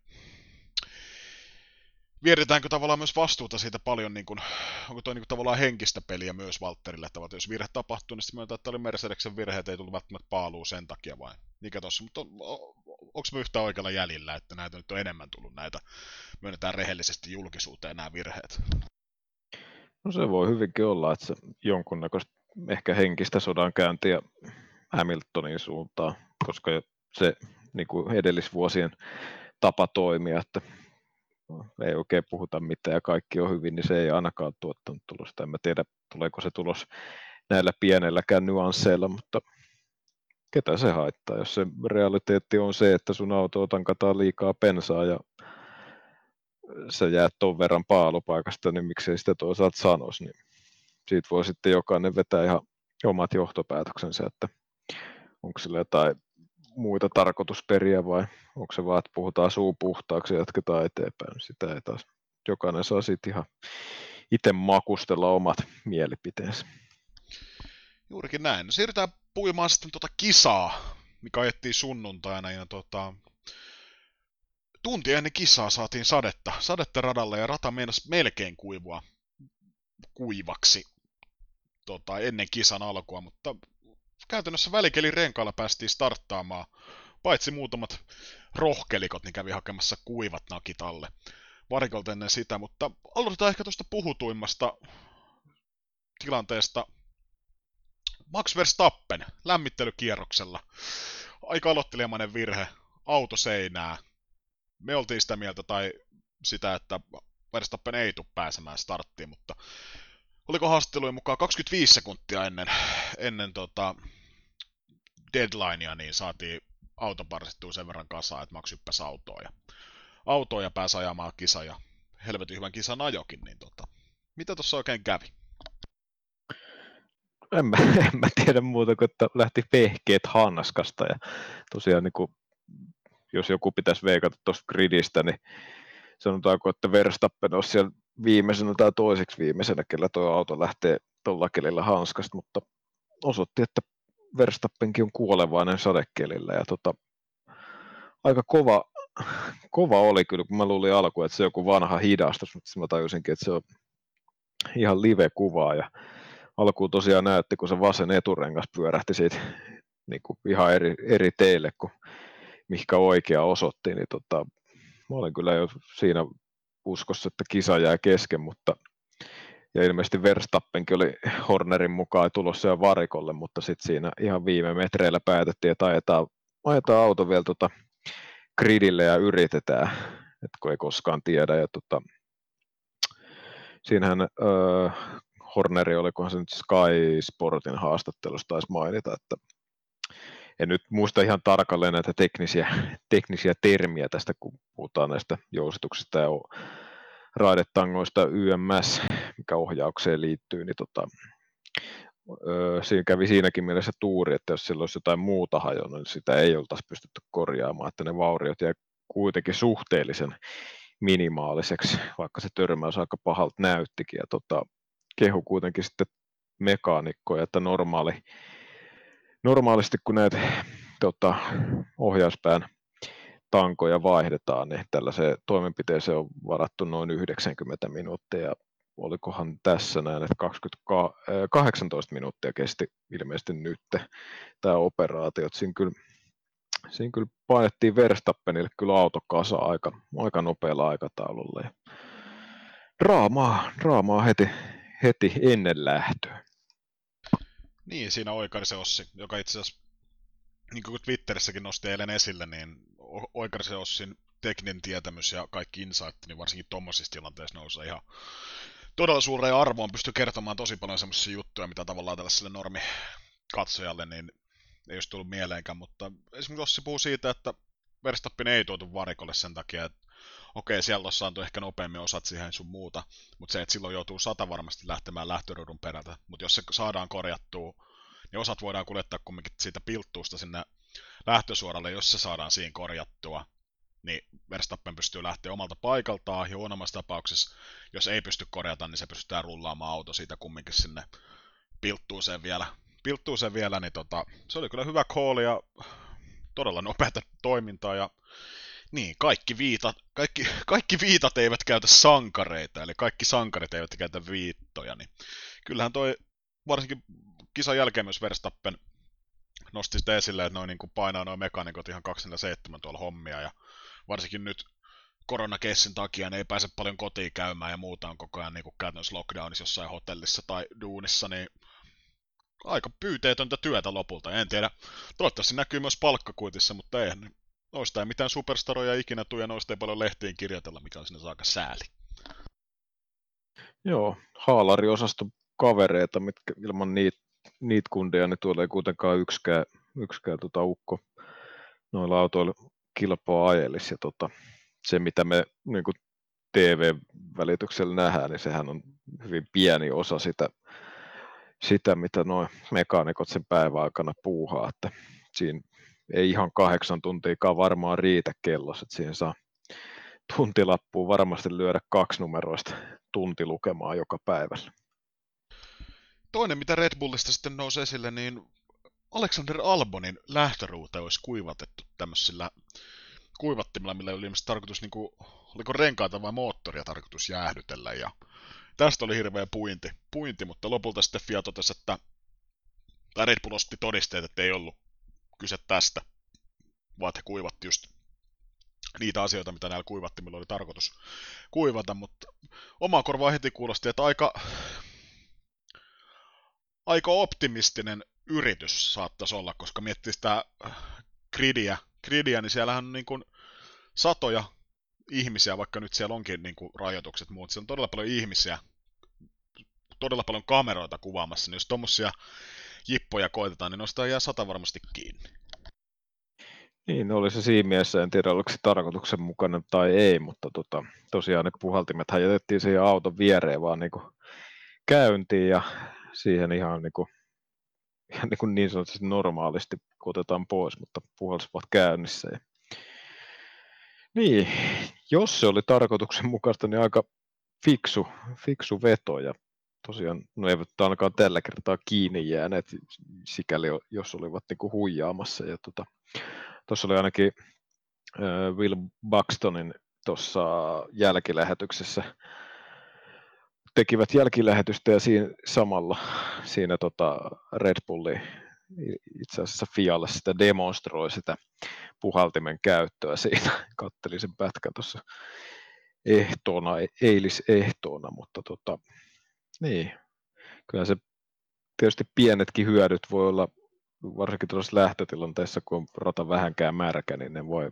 Vieritäänkö tavallaan myös vastuuta siitä paljon, niin kuin, onko tuo niin kuin, tavallaan henkistä peliä myös Valtterille, että jos virhe tapahtuu, niin sitten myöntää, että oli Mercedeksen virheet, ei tullut välttämättä paaluu sen takia vai mikä tuossa, mutta on, onko me yhtään oikealla jäljellä, että näitä nyt on enemmän tullut näitä, myönnetään rehellisesti julkisuuteen nämä virheet? No se voi hyvinkin olla, että se jonkunnäköistä ehkä henkistä sodankäyntiä Hamiltonin suuntaan, koska se niin kuin edellisvuosien tapa toimia, että ei oikein puhuta mitään ja kaikki on hyvin, niin se ei ainakaan tuottanut tulosta. En mä tiedä, tuleeko se tulos näillä pienelläkään nyansseilla, mutta ketä se haittaa, jos se realiteetti on se, että sun auto tankataan liikaa pensaa ja sä jäät ton verran paalupaikasta, niin miksei sitä toisaalta sanoisi, niin siitä voi sitten jokainen vetää ihan omat johtopäätöksensä, että onko sillä jotain muita tarkoitusperiä vai onko se vaan, että puhutaan suu puhtaaksi ja jatketaan eteenpäin. Sitä ei taas, jokainen saa sitten ihan itse makustella omat mielipiteensä. Juurikin näin. No siirrytään puimaan sitten tuota kisaa, mikä ajettiin sunnuntaina ja tota, tunti ennen kisaa saatiin sadetta, sadetta radalle ja rata meinasi melkein kuivua kuivaksi tota, ennen kisan alkua, mutta käytännössä välikelin renkailla päästiin starttaamaan, paitsi muutamat rohkelikot, niin kävi hakemassa kuivat nakit alle varikolta ennen sitä, mutta aloitetaan ehkä tuosta puhutuimmasta tilanteesta. Max Verstappen lämmittelykierroksella. Aika aloittelijamainen virhe, auto seinää. Me oltiin sitä mieltä tai sitä, että Verstappen ei tule pääsemään starttiin, mutta oliko haastattelujen mukaan 25 sekuntia ennen, ennen tota, deadlinea, niin saatiin auto parsittua sen verran kasaan, että Max hyppäsi autoon ja, autoon ja pääsi ajamaan kisa ja helvetin hyvän kisan ajokin, niin tota, mitä tuossa oikein kävi? En mä, en mä tiedä muuta kuin, että lähti pehkeet hanskasta ja tosiaan niin kuin, jos joku pitäisi veikata tuosta gridistä, niin sanotaanko, että Verstappen olisi siellä viimeisenä tai toiseksi viimeisenä, kellä tuo auto lähtee tuolla kelillä hanskasta, mutta osoitti, että Verstappenkin on kuolevainen sadekelillä ja tota, aika kova, kova oli kyllä, kun mä luulin alkuun, että se on joku vanha hidastus, mutta mä tajusinkin, että se on ihan live-kuvaa ja alkuun tosiaan näytti, kun se vasen eturengas pyörähti siitä niin kuin ihan eri, eri teille kuin mihinkä oikea osoitti, niin tota, mä olin kyllä jo siinä uskossa, että kisa jää kesken, mutta ja ilmeisesti Verstappenkin oli Hornerin mukaan tulossa jo varikolle, mutta sitten siinä ihan viime metreillä päätettiin, että ajetaan, ajetaan auto vielä tota gridille ja yritetään, että kun ei koskaan tiedä. Ja tota, siinähän öö, Horneri, olikohan se nyt Sky Sportin haastattelussa taisi mainita, että en nyt muista ihan tarkalleen näitä teknisiä, teknisiä termiä tästä, kun puhutaan näistä jousituksista ja raidetangoista YMS, mikä ohjaukseen liittyy, niin tota, öö, siinä kävi siinäkin mielessä tuuri, että jos sillä olisi jotain muuta hajonnut, niin sitä ei oltaisi pystytty korjaamaan, että ne vauriot jäi kuitenkin suhteellisen minimaaliseksi, vaikka se törmäys aika pahalta näyttikin. Ja tota, kehu kuitenkin sitten mekaanikkoja, että normaali, normaalisti kun näitä tota, ohjauspään tankoja vaihdetaan, niin tällaiseen toimenpiteeseen on varattu noin 90 minuuttia. Olikohan tässä näin, että 20, 18 minuuttia kesti ilmeisesti nyt tämä operaatio. Siinä kyllä, siinä kyllä painettiin Verstappenille kyllä autokasa aika, aika nopealla aikataululla. Ja draamaa, draamaa heti, heti ennen lähtöä. Niin, siinä Oikarisen Ossi, joka itse asiassa, niin kuin Twitterissäkin nosti eilen esille, niin Oikarisen Ossin tekninen tietämys ja kaikki insight, niin varsinkin tuommoisissa tilanteissa nousee ihan todella suureen arvoon, pystyy kertomaan tosi paljon semmoisia juttuja, mitä tavallaan tällaiselle normi katsojalle, niin ei olisi tullut mieleenkään, mutta esimerkiksi Ossi puhuu siitä, että Verstappen ei tuotu varikolle sen takia, että okei, siellä on saatu ehkä nopeammin osat siihen sun muuta, mutta se, että silloin joutuu sata varmasti lähtemään lähtöruudun perältä, mutta jos se saadaan korjattua, niin osat voidaan kuljettaa kumminkin siitä pilttuusta sinne lähtösuoralle, jos se saadaan siinä korjattua, niin Verstappen pystyy lähteä omalta paikaltaan, ja huonommassa tapauksessa, jos ei pysty korjata, niin se pystytään rullaamaan auto siitä kumminkin sinne pilttuuseen vielä, pilttuuseen vielä niin tota, se oli kyllä hyvä call ja todella nopeata toimintaa, ja niin, kaikki viitat, kaikki, kaikki viitat eivät käytä sankareita, eli kaikki sankarit eivät käytä viittoja, niin kyllähän toi varsinkin kisan jälkeen myös Verstappen nosti sitä esille, että noin niin kuin painaa noin mekanikot ihan 247 tuolla hommia, ja varsinkin nyt koronakessin takia ne ei pääse paljon kotiin käymään ja muuta on koko ajan niin kuin käytännössä lockdownissa jossain hotellissa tai duunissa, niin aika pyyteetöntä työtä lopulta. En tiedä, toivottavasti näkyy myös palkkakuitissa, mutta ei noista ei mitään superstaroja ikinä tule ja noista ei paljon lehtiin kirjoitella, mikä on sinne aika sääli. Joo, haalariosasto kavereita, mitkä ilman niitä niit kundeja, niin tuolla ei kuitenkaan yksikään, yksikään tota ukko noilla autoilla kilpaa ajelisi. Ja tota, se, mitä me niin kuin TV-välityksellä nähdään, niin sehän on hyvin pieni osa sitä, sitä mitä nuo mekaanikot sen päivän aikana puuhaa. Että siinä ei ihan kahdeksan tuntiakaan varmaan riitä kellossa, että siihen saa tuntilappuun varmasti lyödä kaksi numeroista tuntilukemaa joka päivällä. Toinen, mitä Red Bullista sitten nousi esille, niin Alexander Albonin lähtöruute olisi kuivatettu tämmöisillä kuivattimilla, millä oli ilmeisesti tarkoitus, niin kuin, oliko renkaita vai moottoria tarkoitus jäähdytellä, ja tästä oli hirveä puinti, puinti mutta lopulta sitten Fiat totesi, että tai Red Bull osti todisteet, että ei ollut kyse tästä, vaan he kuivatti just niitä asioita, mitä näillä kuivattimilla oli tarkoitus kuivata, mutta oma korvaa heti kuulosti, että aika, aika optimistinen yritys saattaisi olla, koska miettii sitä gridiä, gridiä niin siellähän on niin kuin satoja ihmisiä, vaikka nyt siellä onkin niin kuin rajoitukset muut, siellä on todella paljon ihmisiä, todella paljon kameroita kuvaamassa, niin jos tuommoisia jippoja koitetaan, niin noista jää sata varmasti kiinni. Niin, oli se siinä mielessä, en tiedä oliko se tarkoituksenmukainen tai ei, mutta tota, tosiaan ne puhaltimet jätettiin siihen auton viereen vaan niin kuin käyntiin ja siihen ihan niin, kuin, ihan niin, kuin niin sanotusti normaalisti otetaan pois, mutta puhalsivat käynnissä. Ja... Niin, jos se oli tarkoituksenmukaista, niin aika fiksu, fiksu veto ja tosiaan no eivät ainakaan tällä kertaa kiinni jääneet, sikäli jos olivat niin kuin huijaamassa. Ja tota, tuossa oli ainakin äh, Will Buxtonin tuossa jälkilähetyksessä tekivät jälkilähetystä ja siinä samalla siinä tota Red Bulli itse asiassa Fialle sitä demonstroi sitä puhaltimen käyttöä siinä. Kattelin sen pätkän tuossa ehtoona, eilisehtoona, mutta tota, niin, kyllä se tietysti pienetkin hyödyt voi olla, varsinkin tuossa lähtötilanteessa, kun on rata vähänkään märkä, niin ne voi,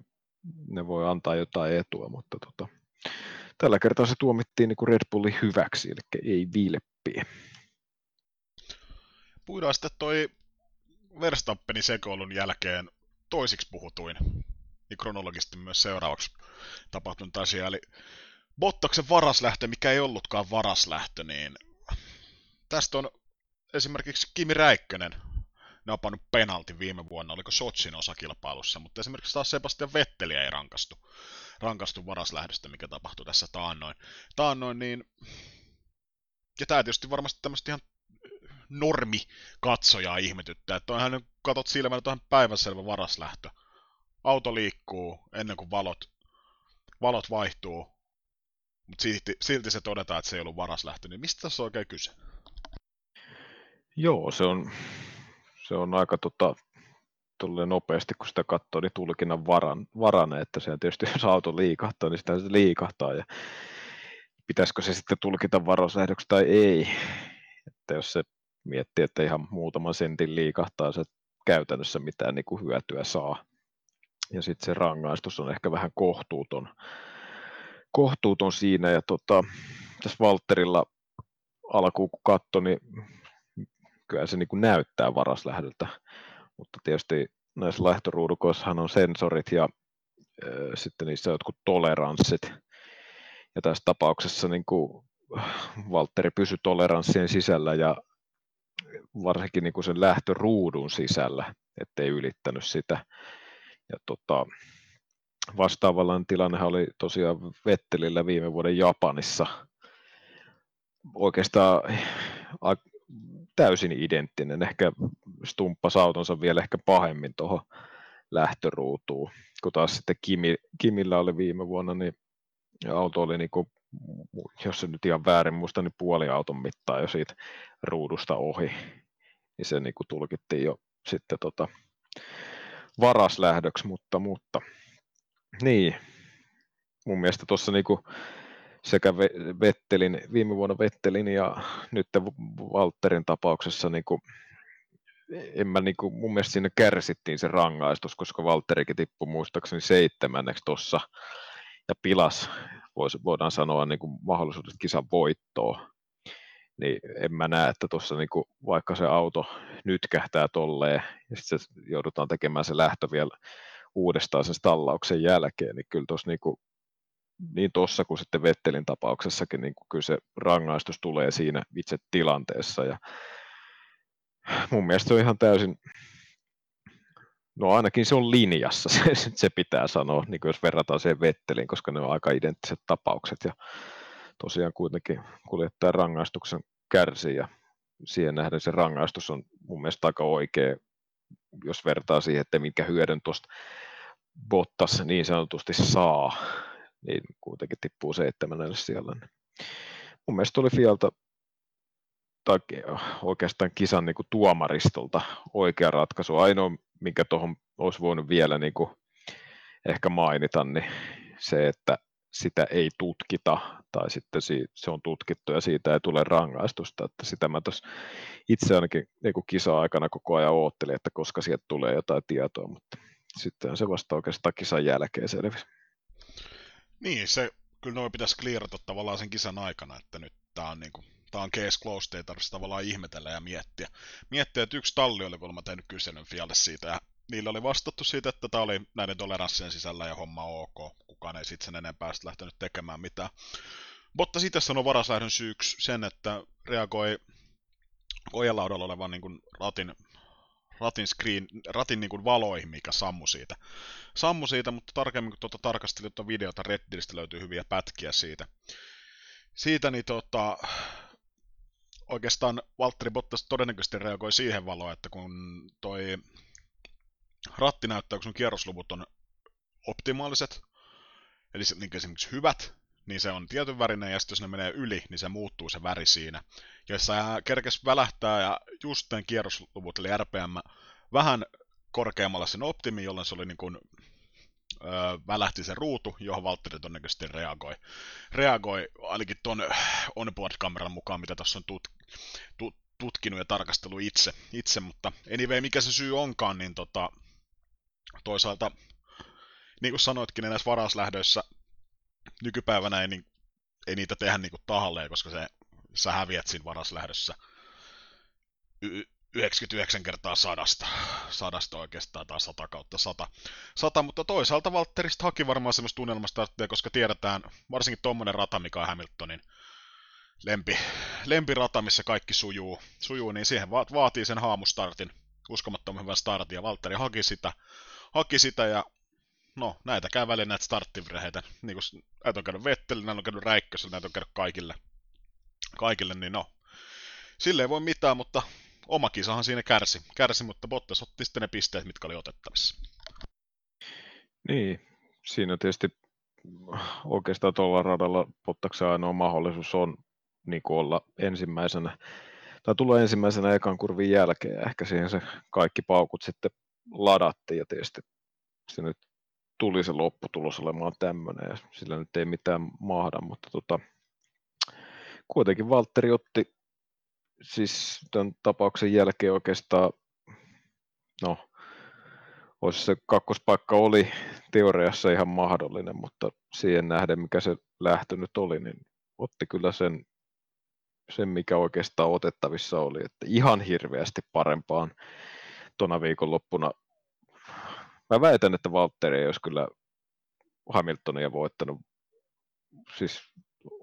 ne voi antaa jotain etua, mutta tota, tällä kertaa se tuomittiin niin kuin Red Bullin hyväksi, eli ei vilppiä. puidaan sitten toi Verstappenin sekoilun jälkeen toisiksi puhutuin, niin kronologisesti myös seuraavaksi tapahtunut asia, eli Bottaksen varaslähtö, mikä ei ollutkaan varaslähtö, niin tästä on esimerkiksi Kimi Räikkönen napannut penalti viime vuonna, oliko Sotsin osakilpailussa, mutta esimerkiksi taas Sebastian Vetteli ei rankastu, rankastu varaslähdöstä, mikä tapahtui tässä taannoin. Taannoin, niin... Ja tämä tietysti varmasti tämmöistä ihan normi katsojaa ihmetyttää, että onhan katot silmällä tuohon päivänselvä varaslähtö. Auto liikkuu ennen kuin valot, valot vaihtuu, mutta silti, silti se todetaan, että se ei ollut varaslähtö, niin mistä tässä on oikein kyse? Joo, se on, se on aika tota, nopeasti, kun sitä katsoo, niin tulkinnan varan, varane, että se tietysti jos auto liikahtaa, niin sitä se liikahtaa ja pitäisikö se sitten tulkita varauslähdöksi tai ei. Että jos se miettii, että ihan muutaman sentin liikahtaa, se käytännössä mitään niin kuin hyötyä saa. Ja sitten se rangaistus on ehkä vähän kohtuuton, kohtuuton siinä. Ja tota, tässä Valterilla alkuun kun katsoi, niin kyllä se niin kuin näyttää varaslähdöltä, mutta tietysti näissä lähtöruudukoissahan on sensorit ja äh, sitten niissä jotkut toleranssit. Ja tässä tapauksessa niin kuin Valtteri pysyi toleranssien sisällä ja varsinkin niin kuin sen lähtöruudun sisällä, ettei ylittänyt sitä. Ja tota, vastaavallaan tilannehan oli tosiaan Vettelillä viime vuoden Japanissa. Oikeastaan täysin identtinen, ehkä stumppasi autonsa vielä ehkä pahemmin tuohon lähtöruutuun, kun taas sitten Kimi, Kimillä oli viime vuonna, niin auto oli niin kuin, jos se nyt ihan väärin muista, niin puoli auton mittaa jo siitä ruudusta ohi, niin se niin kuin tulkittiin jo sitten tota varaslähdöksi, mutta, mutta niin, mun mielestä tuossa niin kuin sekä Vettelin, viime vuonna Vettelin ja nyt Walterin tapauksessa niin kuin, en mä, niin kuin, mun mielestä siinä kärsittiin se rangaistus, koska Valterikin tippui muistaakseni seitsemänneksi tuossa ja pilas, vois, voidaan sanoa, niin kuin mahdollisuudet kisan voittoon. Niin en mä näe, että tuossa niin kuin, vaikka se auto nyt kähtää tolleen ja sitten joudutaan tekemään se lähtö vielä uudestaan sen stallauksen jälkeen, niin kyllä tuossa niin niin tuossa kuin sitten Vettelin tapauksessakin, niin kyllä se rangaistus tulee siinä itse tilanteessa. Ja mun mielestä se on ihan täysin, no ainakin se on linjassa, se, se pitää sanoa, niin jos verrataan siihen Vettelin, koska ne on aika identtiset tapaukset. Ja tosiaan kuitenkin kuljettajan rangaistuksen kärsii ja siihen nähden se rangaistus on mun mielestä aika oikea, jos vertaa siihen, että minkä hyödyn tuosta Bottas niin sanotusti saa niin kuitenkin tippuu seitsemännelle siellä. Mun mielestä oli Fialta tai oikeastaan kisan niin kuin tuomaristolta oikea ratkaisu. Ainoa, minkä tuohon olisi voinut vielä niin kuin ehkä mainita, niin se, että sitä ei tutkita tai sitten se on tutkittu ja siitä ei tule rangaistusta. Että sitä mä tuossa itse ainakin niin kuin kisa-aikana koko ajan oottelin, että koska sieltä tulee jotain tietoa, mutta sitten se vasta oikeastaan kisan jälkeen selvisi. Niin, se kyllä noin pitäisi kliirata tavallaan sen kisan aikana, että nyt tämä on niinku, tää on case closed, ei tarvitse tavallaan ihmetellä ja miettiä. Miettiä, että yksi talli oli kuulemma tehnyt kyselyn Fialle siitä, ja niillä oli vastattu siitä, että tämä oli näiden toleranssien sisällä ja homma ok. Kukaan ei sitten sen enempää sit lähtenyt tekemään mitään. Mutta sitten sanoi varaslähdön syyksi sen, että reagoi ojelaudalla olevan niin ratin ratin, screen, ratin niin kuin valoihin, mikä sammu siitä. Sammu siitä, mutta tarkemmin kun tuota tarkastelin tuota videota Redditistä löytyy hyviä pätkiä siitä. Siitä niin tota, oikeastaan Valtteri Bottas todennäköisesti reagoi siihen valoon, että kun toi ratti näyttää, kun sun kierrosluvut on optimaaliset, eli niin esimerkiksi hyvät, niin se on tietyn värinen, ja sitten jos ne menee yli, niin se muuttuu se väri siinä. Ja sä kerkes välähtää ja just tämän kierrosluvut, eli RPM, vähän korkeammalla sen optimi, jolloin se oli niin kuin, öö, välähti se ruutu, johon Valtteri todennäköisesti reagoi. Reagoi ainakin tuon onboard-kameran mukaan, mitä tässä on tut, tut, tutkinut ja tarkastellut itse, itse, mutta anyway, mikä se syy onkaan, niin tota, toisaalta, niin kuin sanoitkin, niin näissä varaslähdöissä nykypäivänä ei, niin, ei niitä tehdä niin tahalleen, koska se, sä häviät siinä varaslähdössä y- 99 kertaa sadasta, sadasta oikeastaan, tai 100 kautta 100. 100, mutta toisaalta Valtterista haki varmaan semmoista tunnelmastarttia, koska tiedetään, varsinkin tuommoinen rata, mikä on Hamiltonin lempi, lempirata, missä kaikki sujuu, sujuu niin siihen va- vaatii sen haamustartin, uskomattoman hyvän startin, ja Valtteri haki sitä, haki sitä, ja no, näitä käy välillä näitä starttivirheitä, niin kuin näitä on käynyt Vettelillä, näitä on käynyt Räikkösellä, näitä on käynyt kaikille, kaikille, niin no, sille ei voi mitään, mutta oma kisahan siinä kärsi, kärsi mutta Bottas otti sitten ne pisteet, mitkä oli otettavissa. Niin, siinä tietysti oikeastaan tuolla radalla Bottaksen ainoa mahdollisuus on niin olla ensimmäisenä, tai tulla ensimmäisenä ekan kurvin jälkeen, ehkä siihen se kaikki paukut sitten ladattiin, ja tietysti se nyt tuli se lopputulos olemaan tämmöinen, ja sillä nyt ei mitään mahda, mutta tota, kuitenkin Valtteri otti siis tämän tapauksen jälkeen oikeastaan, no, olisi se kakkospaikka oli teoriassa ihan mahdollinen, mutta siihen nähden, mikä se lähtö nyt oli, niin otti kyllä sen, sen mikä oikeastaan otettavissa oli, että ihan hirveästi parempaan tuona viikonloppuna. Mä väitän, että Valtteri ei olisi kyllä Hamiltonia voittanut, siis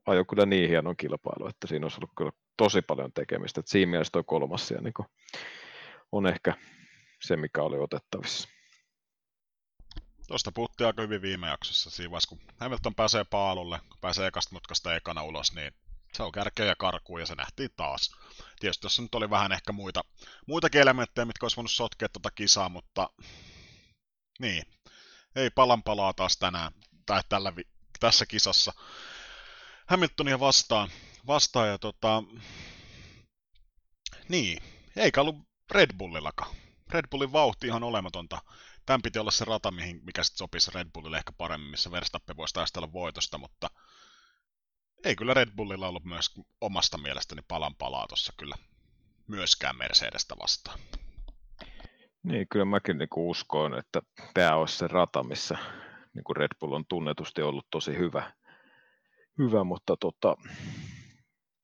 ajo kyllä niin hienon kilpailu, että siinä olisi ollut kyllä tosi paljon tekemistä. että siinä mielessä tuo kolmas siellä niin on ehkä se, mikä oli otettavissa. Tuosta puhuttiin aika hyvin viime jaksossa. Siinä vaiheessa, kun Hamilton pääsee paalulle, kun pääsee ekasta mutkasta ekana ulos, niin se on kärkeä ja karkuun ja se nähtiin taas. Tietysti tuossa nyt oli vähän ehkä muita, muitakin elementtejä, mitkä olisi voinut sotkea tuota kisaa, mutta niin, ei palan palaa taas tänään tai tällä, tässä kisassa. Hamiltonia vastaan, vastaan ja tota, niin, eikä ollut Red Bullillakaan. Red Bullin vauhti ihan olematonta. Tämän piti olla se rata, mihin, mikä sitten sopisi Red Bullille ehkä paremmin, missä Verstappen voisi taistella voitosta, mutta ei kyllä Red Bullilla ollut myös omasta mielestäni palan palaa tuossa kyllä myöskään Mercedestä vastaan. Niin, kyllä mäkin niin uskoin, että tämä olisi se rata, missä niin kuin Red Bull on tunnetusti ollut tosi hyvä, hyvä mutta tota,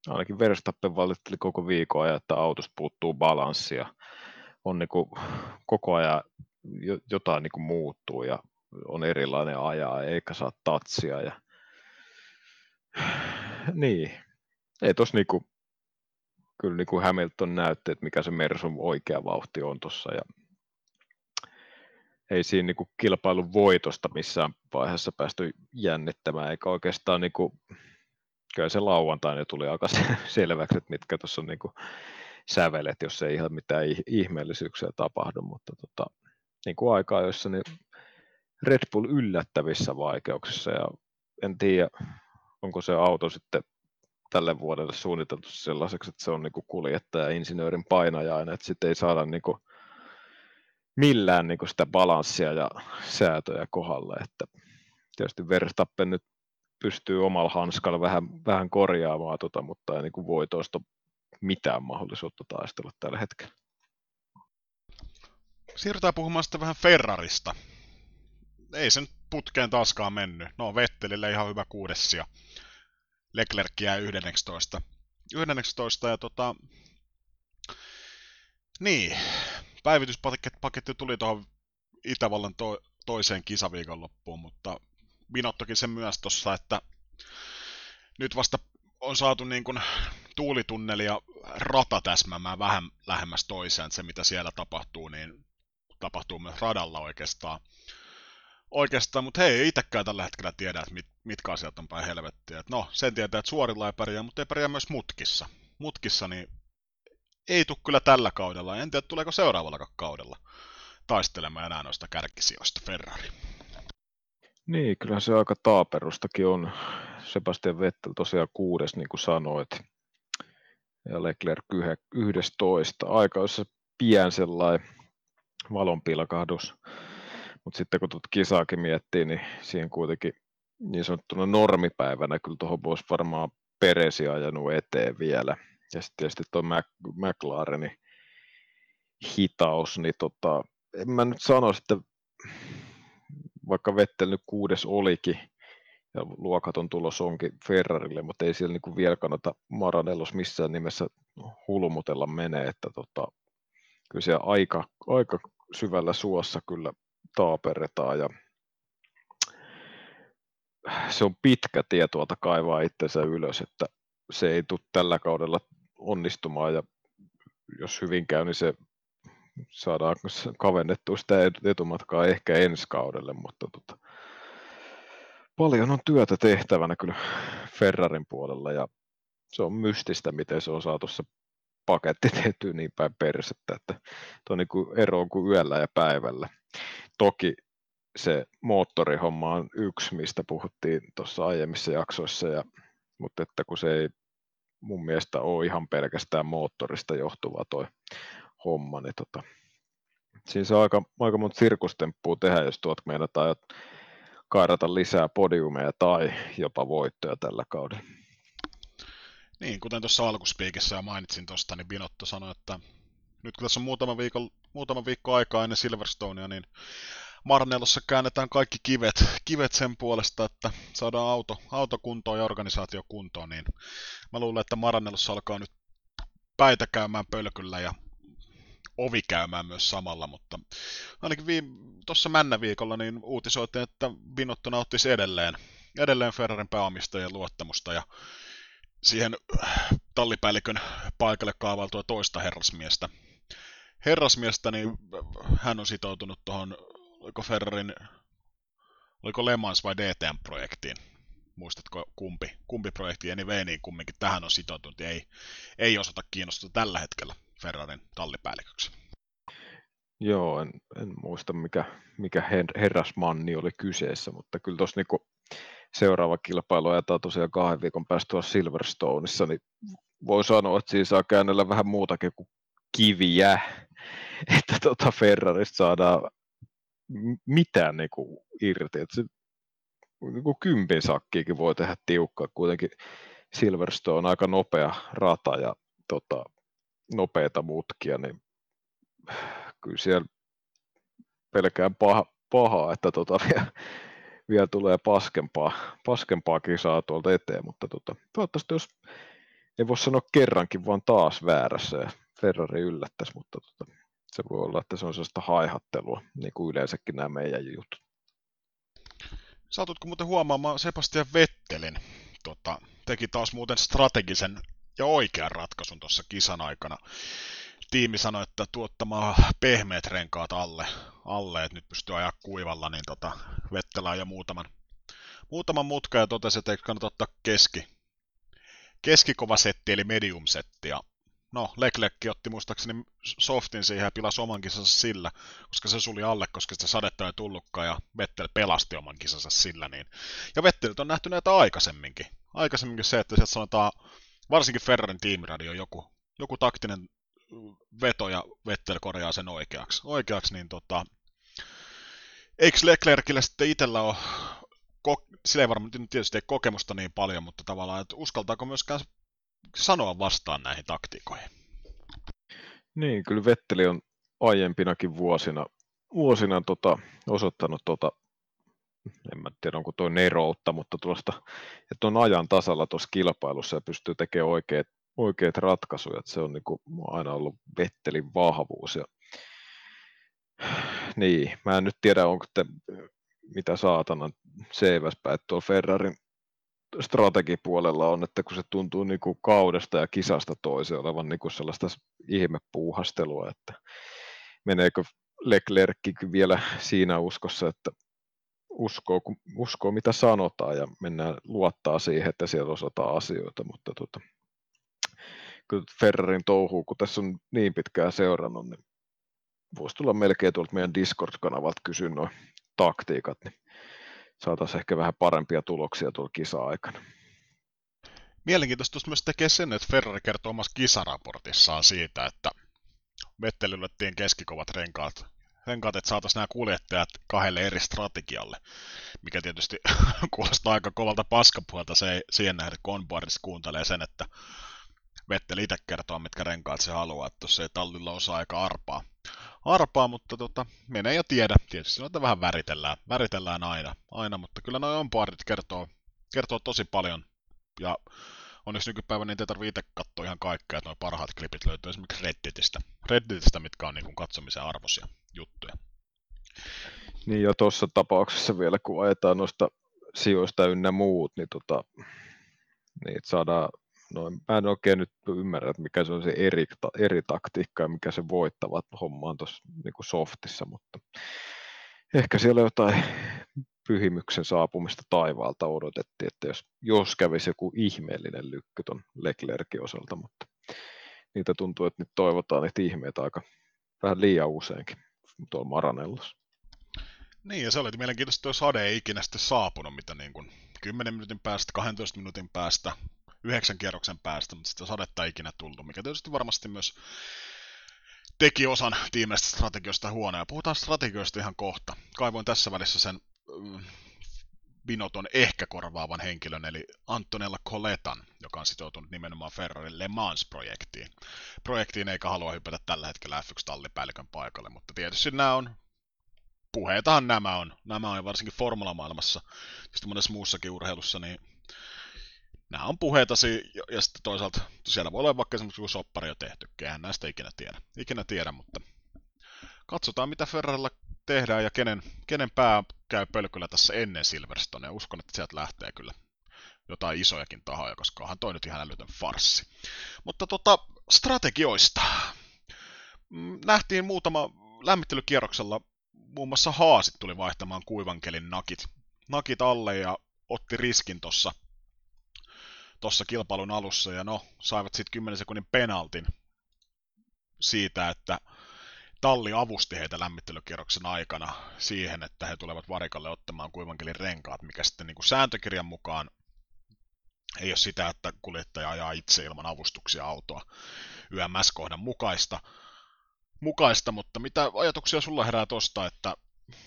ainakin Verstappen valitteli koko viikon ajan, että autosta puuttuu balanssia. On niin kuin koko ajan jotain niin kuin muuttuu ja on erilainen ajaa eikä saa tatsia. Ja... Niin, ei tos niinku, kyllä niinku Hamilton näytti, että mikä se Mersun oikea vauhti on tuossa ja ei siinä niinku kilpailun voitosta missään vaiheessa päästy jännittämään, eikä oikeastaan niinku, kyllä se lauantaina tuli aika selväksi, että mitkä tuossa on niinku sävelet, jos ei ihan mitään ihmeellisyyksiä tapahdu, mutta tota, niin kuin aikaa, jossa niin Red Bull yllättävissä vaikeuksissa ja en tiedä, onko se auto sitten tälle vuodelle suunniteltu sellaiseksi, että se on niin kuin kuljettaja insinöörin painajainen, että sitten ei saada niin kuin millään niin kuin sitä balanssia ja säätöjä kohdalle, että tietysti Verstappen nyt pystyy omalla hanskalla vähän, vähän korjaamaan, tota, mutta ei niin kuin voi tuosta mitään mahdollisuutta taistella tällä hetkellä. Siirrytään puhumaan sitten vähän Ferrarista. Ei sen putkeen taaskaan mennyt. No Vettelille ihan hyvä kuudessia. Leclerc jää 11. 11 ja tota... Niin, päivityspaketti tuli tuohon Itävallan to- toiseen kisaviikonloppuun, mutta Binottokin sen myös tuossa, että nyt vasta on saatu niin kuin tuulitunneli ja rata täsmäämään vähän lähemmäs toiseen, se mitä siellä tapahtuu, niin tapahtuu myös radalla oikeastaan. Oikeastaan, mutta hei, ei itsekään tällä hetkellä tiedä, että mit, mitkä asiat on päin helvettiä. Et no, sen tietää, että suorilla ei pärjää, mutta ei pärjää myös mutkissa. Mutkissa niin ei tule kyllä tällä kaudella. En tiedä, tuleeko seuraavalla kaudella taistelemaan enää noista kärkisijoista Ferrari. Niin, kyllä se aika taaperustakin on. Sebastian Vettel tosiaan kuudes, niin kuin sanoit. Ja Leclerc 11. Aika, jossa pian sellainen valonpilkahdus. Mutta sitten kun tuota kisaakin miettii, niin siihen kuitenkin niin sanottuna normipäivänä kyllä tuohon voisi varmaan Peresi ajanut eteen vielä. Ja sitten tietysti tuo McLarenin hitaus, niin tota, en mä nyt sano, että vaikka Vettel nyt kuudes olikin, ja luokaton tulos onkin Ferrarille, mutta ei siellä niin vielä kannata Maranellos missään nimessä hulmutella menee, että tota, kyllä siellä aika, aika syvällä suossa kyllä taaperretaan ja se on pitkä tie tuolta kaivaa itsensä ylös, että se ei tule tällä kaudella onnistumaan ja jos hyvin käy, niin se saadaan kavennettua sitä etumatkaa ehkä ensi kaudelle, mutta tota, paljon on työtä tehtävänä kyllä Ferrarin puolella ja se on mystistä, miten se on saatu se paketti tehty niin päin persettä, että tuo niin kuin ero on kuin yöllä ja päivällä. Toki se moottorihomma on yksi, mistä puhuttiin tuossa aiemmissa jaksoissa, ja, mutta että kun se ei mun mielestä ole ihan pelkästään moottorista johtuva toi homma, niin tota, siinä saa aika, aika monta sirkustemppua tehdä, jos tuot meinataan kairata lisää podiumeja tai jopa voittoja tällä kaudella. Niin, kuten tuossa alkuspiikissä jo mainitsin tuosta, niin Binotto sanoi, että nyt kun tässä on muutama, viikko, muutama viikko aikaa ennen Silverstonea, niin Marnelossa käännetään kaikki kivet, kivet sen puolesta, että saadaan auto, auto kuntoon ja organisaatio kuntoon, niin mä luulen, että Marnelossa alkaa nyt päitä käymään pölkyllä ja ovi käymään myös samalla, mutta ainakin viime, tuossa männä viikolla niin uutisoitiin, että Binotto nauttisi edelleen, edelleen Ferrarin pääomistajien luottamusta ja siihen tallipäällikön paikalle kaavailtua toista herrasmiestä. Herrasmiestä, niin hän on sitoutunut tuohon, oliko Ferrarin, oliko Le Mans vai DTM-projektiin? Muistatko kumpi, kumpi projekti anyway, niin kumminkin tähän on sitoutunut ei, ei osata kiinnostaa tällä hetkellä Ferrarin tallipäälliköksi. Joo, en, en muista mikä, mikä herrasmanni oli kyseessä, mutta kyllä tuossa niinku seuraava kilpailu ajetaan tosiaan kahden viikon päästä tuossa Silverstoneissa, niin voi sanoa, että siinä saa käännellä vähän muutakin kuin kiviä, että tuota Ferrarista saadaan mitään niin kuin irti. Että se, niin kuin kympin sakkiikin voi tehdä tiukkaa, kuitenkin Silverstone on aika nopea rata ja tota, nopeita mutkia, niin kyllä siellä pelkään paha, pahaa, että tota, vielä, vielä tulee paskempaa, paskempaa kisaa tuolta eteen, mutta tota, toivottavasti jos ei voi sanoa kerrankin, vaan taas väärässä ja Ferrari yllättäisi, mutta tota, se voi olla, että se on sellaista haihattelua, niin kuin yleensäkin nämä meidän jutut. Saatutko muuten huomaamaan Sebastian Vettelin? Tota, teki taas muuten strategisen ja oikean ratkaisun tuossa kisan aikana. Tiimi sanoi, että tuottamaan pehmeät renkaat alle, alle että nyt pystyy ajaa kuivalla, niin tota, Vettelä jo muutaman, muutaman mutka ja totesi, että ei kannata ottaa keski, keskikova setti eli medium setti. Ja no, Leclerc otti muistaakseni softin siihen ja pilasi oman kisansa sillä, koska se suli alle, koska sitä sadetta ei tullutkaan ja Vettel pelasti oman kisansa sillä. Niin. Ja Vettel on nähty näitä aikaisemminkin. Aikaisemminkin se, että sieltä sanotaan varsinkin Ferrarin tiimiradio joku, joku taktinen veto ja Vettel korjaa sen oikeaksi. Oikeaksi, niin tota, eikö Leclercille sitten itsellä ole, ko- sillä ei varmaan tietysti ei kokemusta niin paljon, mutta tavallaan, että uskaltaako myöskään sanoa vastaan näihin taktiikoihin? Niin, kyllä Vetteli on aiempinakin vuosina, vuosina tota, osoittanut tota, en mä tiedä onko tuo neroutta, mutta tuosta, että on ajan tasalla tuossa kilpailussa ja pystyy tekemään oikeat, oikeat ratkaisuja, se on niin kuin aina ollut Vettelin vahvuus. Ja, niin, mä en nyt tiedä, onko te, mitä saatana seiväspäin, tuolla Ferrarin strategipuolella on, että kun se tuntuu niin kuin kaudesta ja kisasta toiseen olevan niin kuin sellaista ihmepuuhastelua, että meneekö Leclerc vielä siinä uskossa, että uskoo, uskoo mitä sanotaan ja mennään luottaa siihen, että siellä osataan asioita, mutta tota, kyllä Ferrarin touhuu, kun tässä on niin pitkään seurannut, niin voisi tulla melkein tuolta meidän Discord-kanavalta kysyä noin taktiikat, niin saataisiin ehkä vähän parempia tuloksia tuolla kisa-aikana. Mielenkiintoista myös tekee sen, että Ferrari kertoo omassa kisaraportissaan siitä, että Vettelille keskikovat renkaat renkaat, että saataisiin nämä kuljettajat kahdelle eri strategialle, mikä tietysti kuulostaa aika kovalta paskapuolta se siihen nähden, kun kuuntelee sen, että Vettel itse kertoo, mitkä renkaat se haluaa, että tuossa ei tallilla osaa aika arpaa. Arpaa, mutta tota, menee ja tiedä. Tietysti noita vähän väritellään, väritellään aina, aina mutta kyllä noin onboardit kertoo, kertoo tosi paljon. Ja onneksi nykypäivänä niitä ei tarvitse itse katsoa ihan kaikkea, että nuo parhaat klipit löytyy esimerkiksi Redditistä, Redditistä mitkä on niin katsomisen arvoisia juttuja. Niin jo tuossa tapauksessa vielä, kun ajetaan noista sijoista ynnä muut, niin, tota, niin että saadaan, no mä en oikein nyt ymmärrä, että mikä se on se eri, eri taktiikka ja mikä se voittava homma on tuossa niin softissa, mutta ehkä siellä jotain pyhimyksen saapumista taivaalta odotettiin, että jos, jos kävisi joku ihmeellinen lykky tuon Leclerkin osalta, mutta niitä tuntuu, että nyt toivotaan niitä ihmeitä aika vähän liian useinkin tuolla Maranellossa. Niin, ja se oli mielenkiintoista, jos sade ei ikinä sitten saapunut, mitä niin kuin 10 minuutin päästä, 12 minuutin päästä, yhdeksän kierroksen päästä, mutta sitä sadetta ei ikinä tullut, mikä tietysti varmasti myös teki osan tiimeistä strategioista huonoa. Puhutaan strategioista ihan kohta. Kaivoin tässä välissä sen Binoton ehkä korvaavan henkilön, eli Antonella Coletan, joka on sitoutunut nimenomaan Ferrarin Le Mans-projektiin. Projektiin eikä halua hypätä tällä hetkellä F1-tallipäällikön paikalle, mutta tietysti nämä on puheitahan nämä on. Nämä on varsinkin formulamaailmassa, sitten monessa muussakin urheilussa, niin nämä on puheitasi, ja sitten toisaalta siellä voi olla vaikka esimerkiksi soppari jo tehty, eihän näistä ikinä tiedä. Ikinä tiedä, mutta katsotaan mitä Ferrarilla tehdään ja kenen, kenen pää käy pölkyllä tässä ennen Silverstone. Ja uskon, että sieltä lähtee kyllä jotain isojakin tahoja, koska onhan toi nyt ihan älytön farssi. Mutta tota, strategioista. Mm, nähtiin muutama lämmittelykierroksella, muun muassa Haasit tuli vaihtamaan kuivankelin nakit, nakit alle ja otti riskin tuossa tossa kilpailun alussa. Ja no, saivat sitten 10 sekunnin penaltin siitä, että talli avusti heitä lämmittelykierroksen aikana siihen, että he tulevat varikalle ottamaan kuivankelin renkaat, mikä sitten niin kuin sääntökirjan mukaan ei ole sitä, että kuljettaja ajaa itse ilman avustuksia autoa YMS-kohdan mukaista, mukaista, mutta mitä ajatuksia sulla herää tosta, että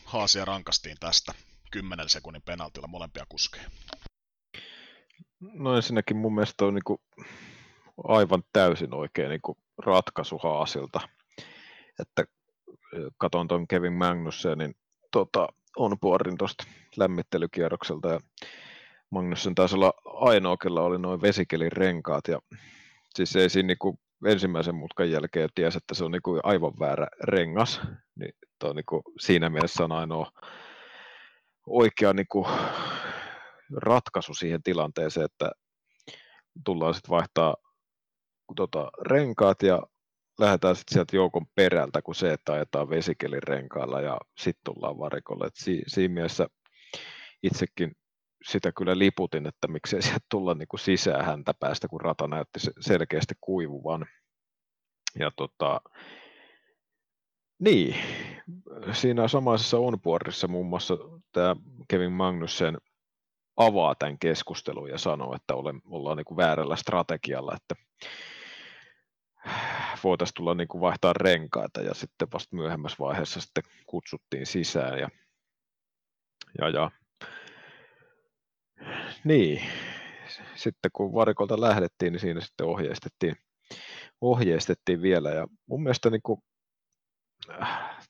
Haasia rankastiin tästä 10 sekunnin penaltilla molempia kuskeja? No ensinnäkin mun mielestä on niin kuin aivan täysin oikein niin kuin ratkaisu Haasilta. Että katon tuon Kevin Magnussenin tota, on puorin tuosta lämmittelykierrokselta ja Magnussen taisi olla ainoa, kella oli noin vesikelin renkaat ja siis ei siinä niinku ensimmäisen mutkan jälkeen tiesi, että se on niinku aivan väärä rengas, niin toi niinku siinä mielessä on ainoa oikea niinku ratkaisu siihen tilanteeseen, että tullaan sitten vaihtaa tota, renkaat ja lähdetään sitten sieltä joukon perältä kuin se, että ajetaan vesikelin renkailla ja sitten tullaan varikolle. Et si, siinä mielessä itsekin sitä kyllä liputin, että miksei sieltä tulla niin kuin sisään häntä päästä, kun rata näytti selkeästi kuivuvan. Ja tota, niin, siinä samaisessa onboardissa muun muassa tämä Kevin Magnussen avaa tämän keskustelun ja sanoo, että ollaan niin kuin väärällä strategialla, että voitaisiin tulla niin kuin vaihtaa renkaita ja sitten vasta myöhemmässä vaiheessa sitten kutsuttiin sisään ja, ja, ja. Niin, sitten kun varikolta lähdettiin, niin siinä sitten ohjeistettiin, ohjeistettiin vielä ja mun mielestä niin kuin,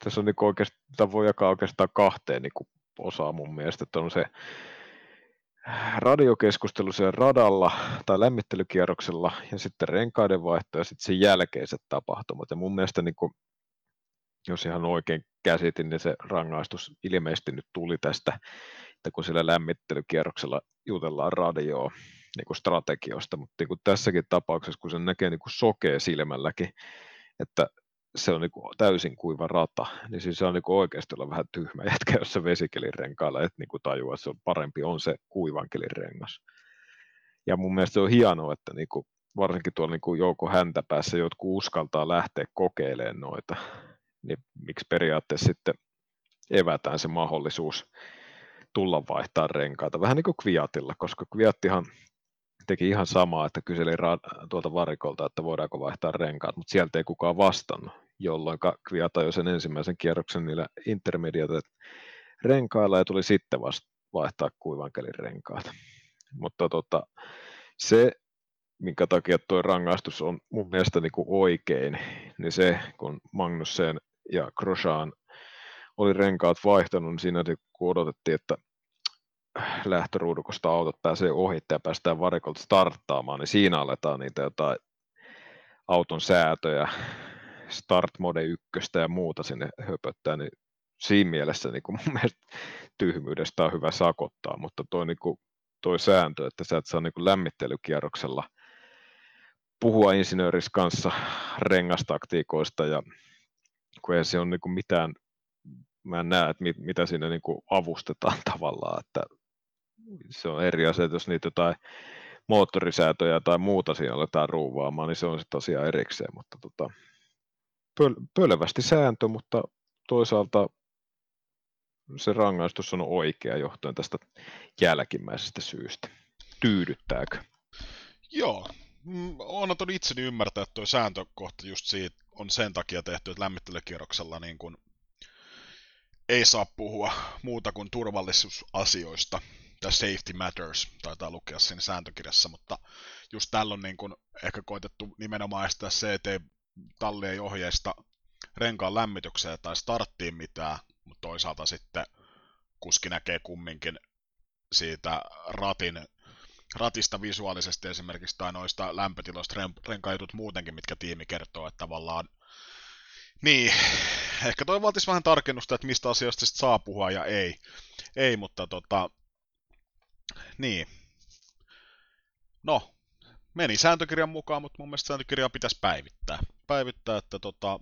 tässä on niin oikeastaan, voi jakaa oikeastaan kahteen niin osaa mun mielestä, että on se radiokeskustelu radalla tai lämmittelykierroksella ja sitten renkaiden vaihto ja sitten sen jälkeiset tapahtumat. Ja mun mielestä, niin kun, jos ihan oikein käsitin, niin se rangaistus ilmeisesti nyt tuli tästä, että kun siellä lämmittelykierroksella jutellaan radioa niin kuin strategioista, mutta niin tässäkin tapauksessa, kun se näkee niin kuin sokea silmälläkin, että se on niin kuin täysin kuiva rata, niin siis se on niin kuin oikeasti olla vähän tyhmä jätkä, jos se vesikelin renkailla et niin kuin tajua, että se on parempi on se kuivankelin rengas. Ja mun mielestä se on hienoa, että niin kuin, varsinkin tuolla niin kuin joukko häntä päässä jotkut uskaltaa lähteä kokeilemaan noita, niin miksi periaatteessa sitten evätään se mahdollisuus tulla vaihtaa renkaita, vähän niin kuin Kviatilla, koska Kviattihan teki ihan samaa, että kyseli tuolta varikolta, että voidaanko vaihtaa renkaat, mutta sieltä ei kukaan vastannut, jolloin Kviata jo sen ensimmäisen kierroksen niillä intermediate renkailla ja tuli sitten vasta vaihtaa kuivankelin renkaat. Mutta tota, se, minkä takia tuo rangaistus on mun mielestä niin kuin oikein, niin se, kun Magnussen ja Grosjean oli renkaat vaihtanut, niin siinä kun odotettiin, että lähtöruudukosta autot pääsee ohitte ja päästään varikolta starttaamaan, niin siinä aletaan niitä jotain auton säätöjä, start mode ykköstä ja muuta sinne höpöttää, niin siinä mielessä niin kuin mun mielestä tyhmyydestä on hyvä sakottaa, mutta toi, niin kuin, toi sääntö, että sä et saa niin kuin lämmittelykierroksella puhua insinööris kanssa rengastaktiikoista ja kun ei se ole niin kuin mitään, mä en näe, että mit, mitä siinä niin kuin avustetaan tavallaan, että se on eri asia, jos niitä jotain moottorisäätöjä tai muuta siinä aletaan ruuvaamaan, niin se on sitten asia erikseen, mutta tota, pöl, pölevästi sääntö, mutta toisaalta se rangaistus on oikea johtuen tästä jälkimmäisestä syystä. Tyydyttääkö? Joo, mm, on antanut itseni ymmärtää, että tuo sääntökohta just siitä on sen takia tehty, että lämmittelykierroksella niin kun ei saa puhua muuta kuin turvallisuusasioista, ja safety matters, taitaa lukea siinä sääntökirjassa, mutta just tällä on niin kun ehkä koitettu nimenomaan estää se, että ei talli ei ohjeista renkaan lämmitykseen tai starttiin mitään, mutta toisaalta sitten kuski näkee kumminkin siitä ratin, ratista visuaalisesti esimerkiksi tai noista lämpötiloista renkaajutut muutenkin, mitkä tiimi kertoo, että tavallaan niin, ehkä toi vaatisi vähän tarkennusta, että mistä asioista sitten saa puhua ja ei. Ei, mutta tota, niin. No, meni sääntökirjan mukaan, mutta mun mielestä sääntökirjaa pitäisi päivittää. Päivittää, että tota,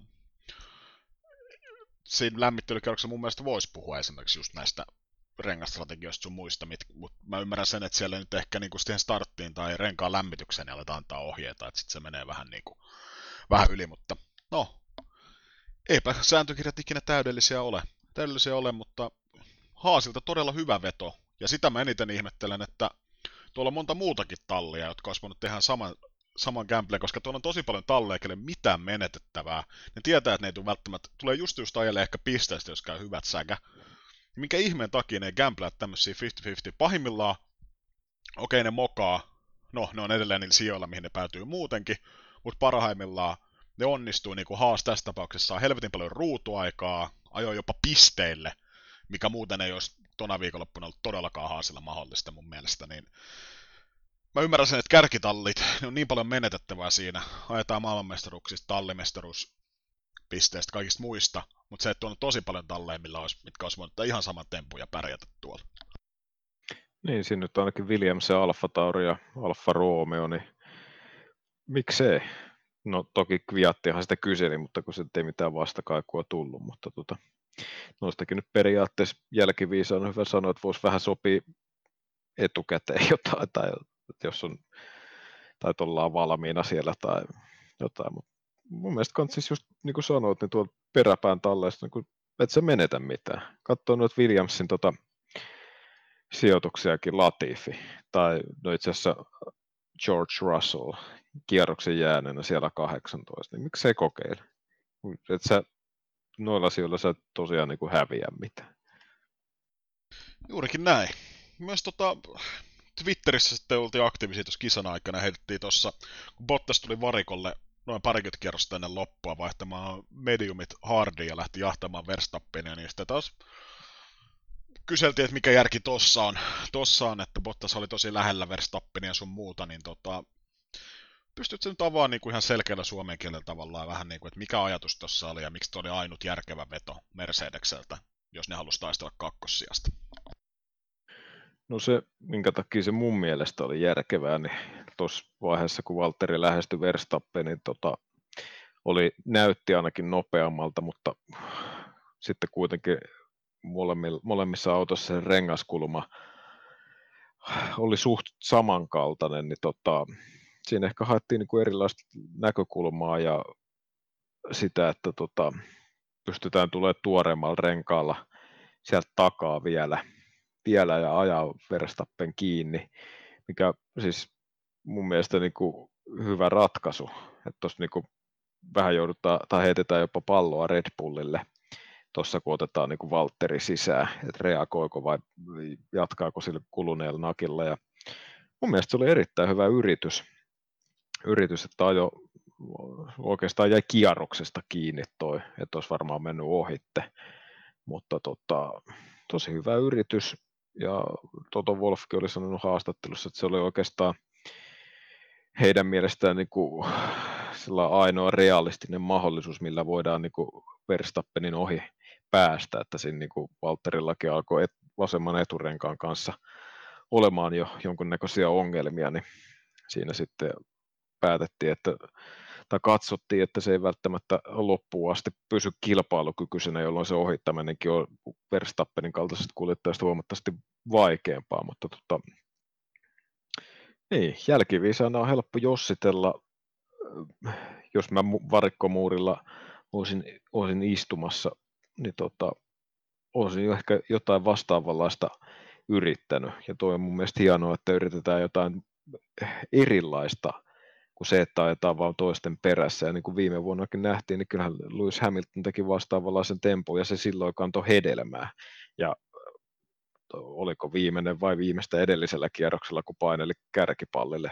siinä lämmittelykierroksessa mun mielestä voisi puhua esimerkiksi just näistä rengastrategioista sun muista, mutta mä ymmärrän sen, että siellä nyt ehkä niinku siihen starttiin tai renkaan lämmitykseen niin aletaan antaa ohjeita, että sitten se menee vähän, niinku, vähän yli, mutta no, eipä sääntökirjat ikinä täydellisiä ole. Täydellisiä ole, mutta Haasilta todella hyvä veto. Ja sitä mä eniten ihmettelen, että tuolla on monta muutakin tallia, jotka olisi voinut tehdä saman, saman gameplay, koska tuolla on tosi paljon talleja, kelle mitään menetettävää. Ne tietää, että ne ei tule välttämättä, tulee just just ajalle ehkä pisteestä, jos käy hyvät säkä. Minkä ihmeen takia ne gameplayat tämmöisiä 50-50? Pahimmillaan, okei ne mokaa, no ne on edelleen niillä sijoilla, mihin ne päätyy muutenkin, mutta parhaimmillaan ne onnistuu, niin kuin Haas tässä tapauksessa saa helvetin paljon ruutuaikaa, ajoi jopa pisteille, mikä muuten ei olisi tona viikonloppuna ollut todellakaan Haasilla mahdollista mun mielestä, niin mä ymmärrän sen, että kärkitallit, ne on niin paljon menetettävää siinä. Ajetaan maailmanmestaruuksista, tallimestaruus, pisteistä, kaikista muista, mutta se, että on tosi paljon talleja, olisi, mitkä olisi voinut ihan saman tempun ja pärjätä tuolla. Niin, siinä nyt ainakin Williams ja Alfa Tauri ja Alfa Romeo, niin miksei? No toki Kviattihan sitä kyseli, mutta kun se ei mitään vastakaikua tullut, mutta tota, noistakin nyt periaatteessa jälkiviisaan on hyvä sanoa, että voisi vähän sopia etukäteen jotain, tai jos on, tai ollaan valmiina siellä tai jotain, mutta mun mielestä kannattaa siis just niin kuin sanoit, niin tuolla peräpään talleista, niin kuin, et sä menetä mitään. Katso noita Williamsin tota, sijoituksiakin Latifi, tai no itse asiassa George Russell kierroksen jääneenä siellä 18, niin miksei kokeile? Et sä, noilla asioilla sä tosiaan niin kuin häviä mitään. Juurikin näin. Myös tota, Twitterissä sitten oltiin aktiivisia tuossa kisan aikana, heitettiin tuossa, kun Bottas tuli varikolle noin parikymmentä kierrosta ennen loppua vaihtamaan mediumit hardiin ja lähti jahtamaan Verstappenia, niin sitten taas kyseltiin, että mikä järki tossa on, tossa on että Bottas oli tosi lähellä Verstappenia ja sun muuta, niin tota, pystytkö nyt avaamaan niin kuin ihan selkeällä suomen kielellä tavallaan vähän niin kuin, että mikä ajatus tuossa oli ja miksi toi oli ainut järkevä veto Mercedekseltä, jos ne halusi taistella kakkossijasta? No se, minkä takia se mun mielestä oli järkevää, niin tuossa vaiheessa, kun Valtteri lähestyi Verstappen, niin tota, oli, näytti ainakin nopeammalta, mutta sitten kuitenkin molemmissa autossa se rengaskulma oli suht samankaltainen, niin tota, siinä ehkä haettiin niin kuin erilaista näkökulmaa ja sitä, että tota, pystytään tulemaan tuoreemmalla renkaalla sieltä takaa vielä, vielä ja ajaa Verstappen kiinni, mikä siis mun mielestä niin kuin hyvä ratkaisu, että tuossa niin vähän joudutaan tai heitetään jopa palloa Red Bullille tuossa kun otetaan niin Valtteri sisään, että reagoiko vai jatkaako sille kuluneella nakilla. Ja mun mielestä se oli erittäin hyvä yritys, yritys että ajo oikeastaan jäi kierroksesta kiinni toi, että olisi varmaan mennyt ohitte, mutta tota, tosi hyvä yritys. Ja Toto Wolfkin oli sanonut haastattelussa, että se oli oikeastaan heidän mielestään niin kuin ainoa realistinen mahdollisuus, millä voidaan niin kuin Verstappenin ohi päästä, että siinä niin kuin Valterillakin alkoi et, vasemman eturenkaan kanssa olemaan jo jonkunnäköisiä ongelmia, niin siinä sitten päätettiin, että tai katsottiin, että se ei välttämättä loppuun asti pysy kilpailukykyisenä, jolloin se ohittaminenkin on Verstappenin kaltaisesta kuljettajasta huomattavasti vaikeampaa, mutta tota, niin, jälkiviisaana on helppo jossitella, jos mä varikkomuurilla olisin, olisin istumassa, niin tota, olisin jo ehkä jotain vastaavanlaista yrittänyt. Ja tuo on mun mielestä hienoa, että yritetään jotain erilaista kuin se, että ajetaan vaan toisten perässä. Ja niin kuin viime vuonnakin nähtiin, niin kyllähän Lewis Hamilton teki vastaavanlaisen tempon ja se silloin kantoi hedelmää. Ja oliko viimeinen vai viimeistä edellisellä kierroksella, kun paineli kärkipallille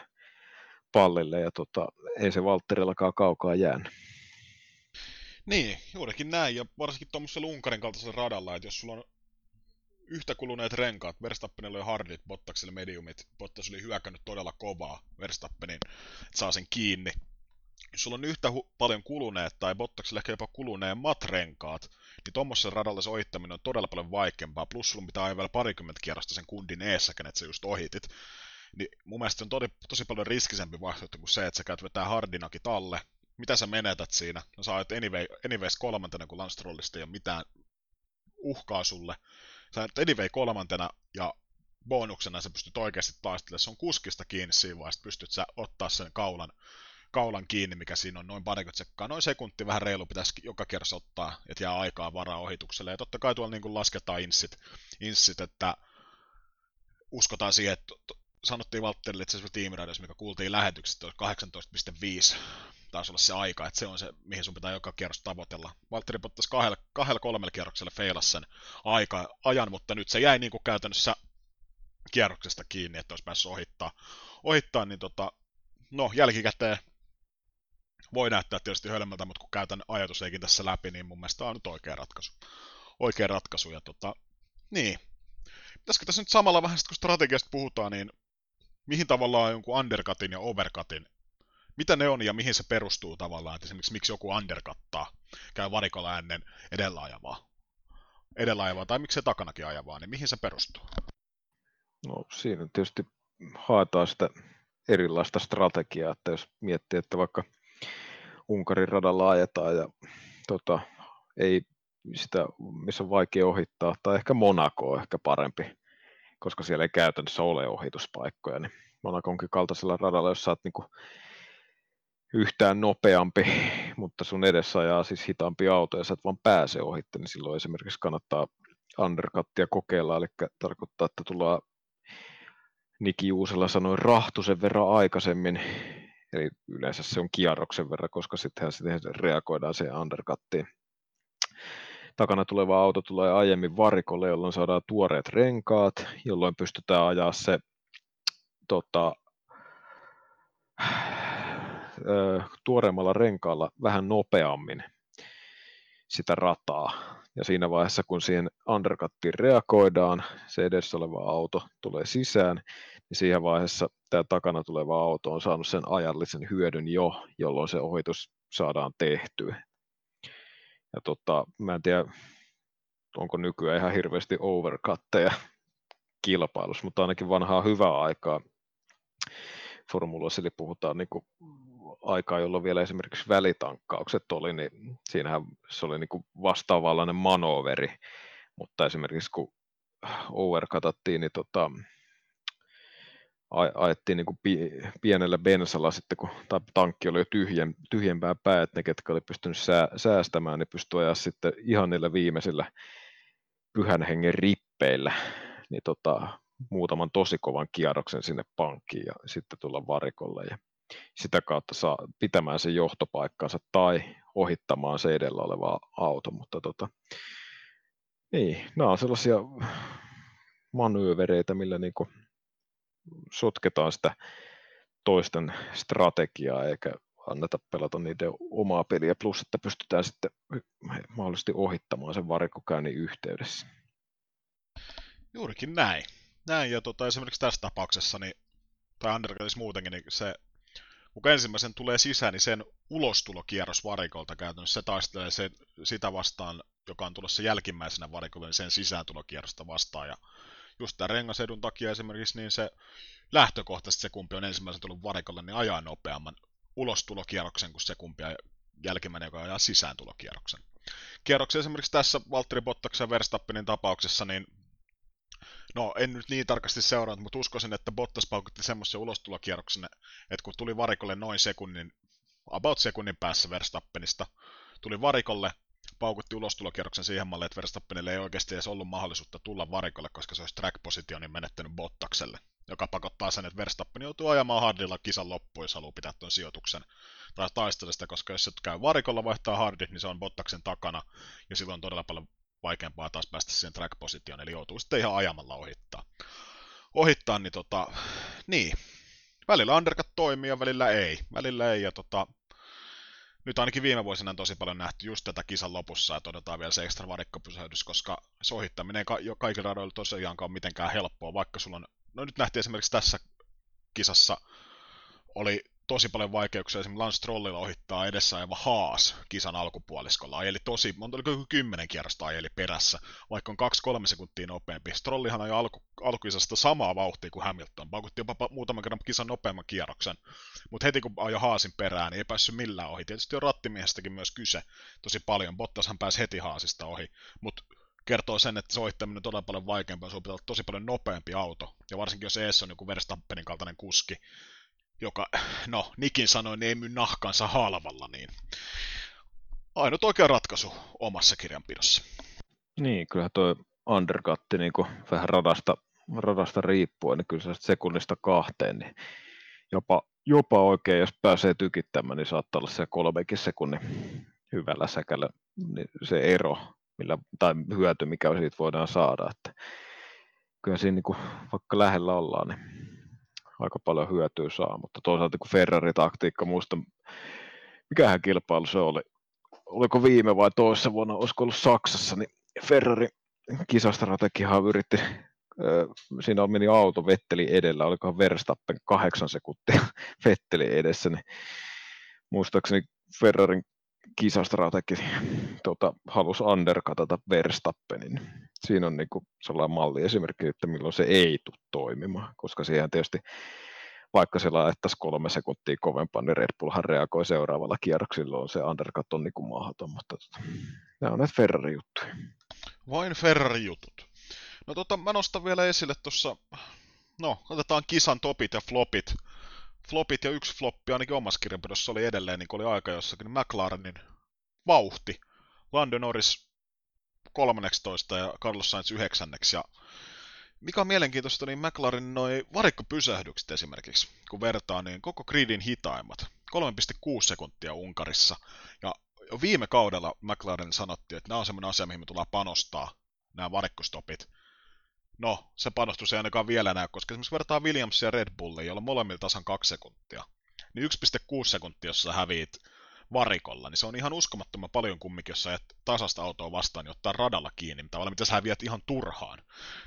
pallille ja tota, ei se Valtterillakaan kaukaa jäänyt. Niin, juurikin näin, ja varsinkin tuommoisella Unkarin kaltaisella radalla, että jos sulla on yhtä kuluneet renkaat, Verstappenilla oli hardit, Bottaksella mediumit, Bottas oli hyökännyt todella kovaa Verstappenin, että saa sen kiinni. Jos sulla on yhtä hu- paljon kuluneet, tai Bottaksella ehkä jopa kuluneemmat renkaat, niin tuommoisella radalla se ohittaminen on todella paljon vaikeampaa, plus sulla pitää ajaa vielä parikymmentä kierrosta sen kundin eessä, kenet sä just ohitit. Niin mun mielestä on tosi, tosi paljon riskisempi vaihtoehto kuin se, että sä käyt vetää hardinakin talle, mitä sä menetät siinä? No sä ajat anyway, anyways kolmantena, kun Lance ei ole mitään uhkaa sulle. Sä anyway kolmantena ja bonuksena sä pystyt oikeasti taistelemaan. Se on kuskista kiinni siinä vaiheessa, pystyt sä ottaa sen kaulan, kaulan kiinni, mikä siinä on noin parikymmentä sekkaa. Noin sekunti vähän reilu pitäisi joka kerta ottaa, että jää aikaa varaa ohitukselle. Ja totta kai tuolla niin lasketaan inssit, inssit, että uskotaan siihen, että sanottiin Valtterille itse asiassa tiimiradios, mikä kuultiin lähetyksestä, 18.5 taisi olla se aika, että se on se, mihin sun pitää joka kierros tavoitella. Valtteri Bottas kahdella, kahdella kolmella kierroksella feilas sen aika, ajan, mutta nyt se jäi niin kuin käytännössä kierroksesta kiinni, että olisi päässyt ohittaa, ohittaa niin tota, no jälkikäteen voi näyttää tietysti hölmöltä, mutta kun käytän ajatusleikin tässä läpi, niin mun mielestä on nyt oikea ratkaisu. Oikea ratkaisu, ja tota, niin. Pitäisikö tässä nyt samalla vähän, kun strategiasta puhutaan, niin mihin tavallaan jonkun undercutin ja overcutin, mitä ne on ja mihin se perustuu tavallaan, että esimerkiksi miksi joku undercuttaa, käy varikolla ennen edellä ajavaa, edellä ajavaa, tai miksi se takanakin ajavaa, niin mihin se perustuu? No siinä tietysti haetaan sitä erilaista strategiaa, että jos miettii, että vaikka Unkarin radalla ajetaan ja tota, ei sitä, missä on vaikea ohittaa, tai ehkä Monaco on ehkä parempi, koska siellä ei käytännössä ole ohituspaikkoja, niin Monaconkin kaltaisella radalla, jos sä oot niin yhtään nopeampi, mutta sun edessä ajaa siis hitaampi auto ja sä et vaan pääse ohitte, niin silloin esimerkiksi kannattaa undercuttia kokeilla, eli tarkoittaa, että tullaan Niki Juusella sanoi rahtusen verran aikaisemmin, eli yleensä se on kierroksen verran, koska sittenhän sitten reagoidaan siihen undercuttiin. Takana tuleva auto tulee aiemmin varikolle, jolloin saadaan tuoreet renkaat, jolloin pystytään ajaa se tota, tuoreemmalla renkaalla vähän nopeammin sitä rataa. Ja siinä vaiheessa, kun siihen undercuttiin reagoidaan, se edessä oleva auto tulee sisään, niin siihen vaiheessa tämä takana tuleva auto on saanut sen ajallisen hyödyn jo, jolloin se ohitus saadaan tehtyä. Ja tota, mä en tiedä, onko nykyään ihan hirveästi overcutteja kilpailussa, mutta ainakin vanhaa hyvää aikaa formuloissa, eli puhutaan niin aikaa, jolloin vielä esimerkiksi välitankkaukset oli, niin siinähän se oli niin kuin vastaavanlainen manoveri, mutta esimerkiksi kun overcutattiin, niin tota, ajettiin niin pienellä bensalla sitten, kun tankki oli jo tyhjen, tyhjempää pää, että ne, ketkä oli pystynyt sää, säästämään, niin pystyi ajaa sitten ihan niillä viimeisillä pyhän hengen rippeillä, niin tota, muutaman tosi kovan kierroksen sinne pankkiin ja sitten tulla varikolle ja sitä kautta saa pitämään sen johtopaikkansa tai ohittamaan se edellä oleva auto, mutta tota, niin, nämä on sellaisia manöövereitä, millä niin kuin sotketaan sitä toisten strategiaa eikä anneta pelata niiden omaa peliä, plus että pystytään sitten mahdollisesti ohittamaan sen varikkokäynnin yhteydessä. Juurikin näin. Näin, ja tota, esimerkiksi tässä tapauksessa, niin, tai Undercutissa muutenkin, niin se, kun ensimmäisen tulee sisään, niin sen ulostulokierros varikolta käytännössä se taistelee se, sitä vastaan, joka on tulossa jälkimmäisenä varikolle, niin sen sisääntulokierrosta vastaan. Ja just tämän rengasedun takia esimerkiksi, niin se lähtökohtaisesti se kumpi on ensimmäisen tullut varikolle, niin ajaa nopeamman ulostulokierroksen kuin se kumpi jälkimmäinen, joka ajaa sisääntulokierroksen. Kierroksen esimerkiksi tässä Valtteri Bottaksen ja Verstappenin tapauksessa, niin No, en nyt niin tarkasti seurannut, mutta uskoisin, että Bottas paukutti semmoisen ulostulokierroksen, että kun tuli varikolle noin sekunnin, about sekunnin päässä Verstappenista, tuli varikolle, paukutti ulostulokierroksen siihen malliin, että Verstappenille ei oikeasti edes ollut mahdollisuutta tulla varikolle, koska se olisi track-positionin menettänyt Bottakselle, joka pakottaa sen, että Verstappen joutuu ajamaan hardilla kisan loppuun, jos haluaa pitää tuon sijoituksen tai taistella sitä, koska jos se käy varikolla vaihtaa hardit, niin se on Bottaksen takana, ja silloin on todella paljon vaikeampaa taas päästä siihen track-positioon, eli joutuu sitten ihan ajamalla ohittaa. Ohittaa, niin tota, niin, välillä undercut toimii ja välillä ei. Välillä ei, ja tota, nyt ainakin viime vuosina on tosi paljon nähty just tätä kisan lopussa, ja todetaan vielä se ekstra varikkopysähdys, koska se ohittaminen ei jo kaikilla radoilla tosiaankaan ole mitenkään helppoa, vaikka sulla on, no nyt nähtiin esimerkiksi tässä kisassa, oli tosi paljon vaikeuksia. Esimerkiksi Lance Strollilla ohittaa edessä ajava Haas kisan alkupuoliskolla. Ajeli tosi, monta oliko kymmenen kierrosta ajeli perässä, vaikka on kaksi-kolme sekuntia nopeampi. Strollihan ajoi alku, alkuisasta samaa vauhtia kuin Hamilton. Paukutti jopa muutaman kerran kisan nopeamman kierroksen. Mutta heti kun ajoi Haasin perään, niin ei päässyt millään ohi. Tietysti on rattimiehestäkin myös kyse tosi paljon. Bottashan pääsi heti Haasista ohi. Mutta kertoo sen, että se ohittaminen on todella paljon vaikeampaa, sun pitää olla tosi paljon nopeampi auto. Ja varsinkin jos eessä on joku Verstappenin kaltainen kuski, joka, no, Nikin sanoi, niin ei myy nahkansa halvalla, niin ainut oikea ratkaisu omassa kirjanpidossa. Niin, kyllä tuo undercut niin vähän radasta, radasta riippuen, niin kyllä se sekunnista kahteen, niin jopa, jopa oikein, jos pääsee tykittämään, niin saattaa olla se kolmekin sekunnin hyvällä säkällä niin se ero, millä, tai hyöty, mikä siitä voidaan saada. Että kyllä siinä niin kuin, vaikka lähellä ollaan, niin aika paljon hyötyä saa, mutta toisaalta kun Ferrari-taktiikka, muista mikähän kilpailu se oli, oliko viime vai toisessa vuonna, olisiko ollut Saksassa, niin Ferrari kisastrategiahan yritti, siinä meni auto Vetteli edellä, olikohan Verstappen kahdeksan sekuntia Vetteli edessä, niin muistaakseni Ferrarin kisastrategi tota, halusi undercutata Verstappenin. Siinä on niin kuin sellainen malli esimerkki, että milloin se ei tule toimimaan, koska siihen tietysti vaikka se laittaisi kolme sekuntia kovempaa, niin Red Bullhan reagoi seuraavalla kierroksilla, on se undercut on niin kuin mahdoton, mutta tota, nämä on näitä Ferrari-juttuja. Vain Ferrari-jutut. No tota, mä nostan vielä esille tuossa, no otetaan kisan topit ja flopit flopit ja yksi floppi ainakin omassa kirjanpidossa oli edelleen, niin kuin oli aika jossakin, niin McLarenin vauhti. Lando Norris 13 ja Carlos Sainz 9. Ja mikä on mielenkiintoista, niin McLarenin noin varikkopysähdykset esimerkiksi, kun vertaa, niin koko gridin hitaimmat. 3,6 sekuntia Unkarissa. Ja viime kaudella McLaren sanottiin, että nämä on semmoinen asia, mihin me tullaan panostaa, nämä varikkostopit. No, se panostus ei ainakaan vielä näy, koska esimerkiksi vertaa Williamsia ja Red Bullia, jolla molemmilla tasan kaksi sekuntia. Niin 1,6 sekuntia, jos sä häviit varikolla, niin se on ihan uskomattoman paljon kumminkin, jos sä et tasasta autoa vastaan, niin ottaa radalla kiinni, tavallaan mitä sä häviät ihan turhaan.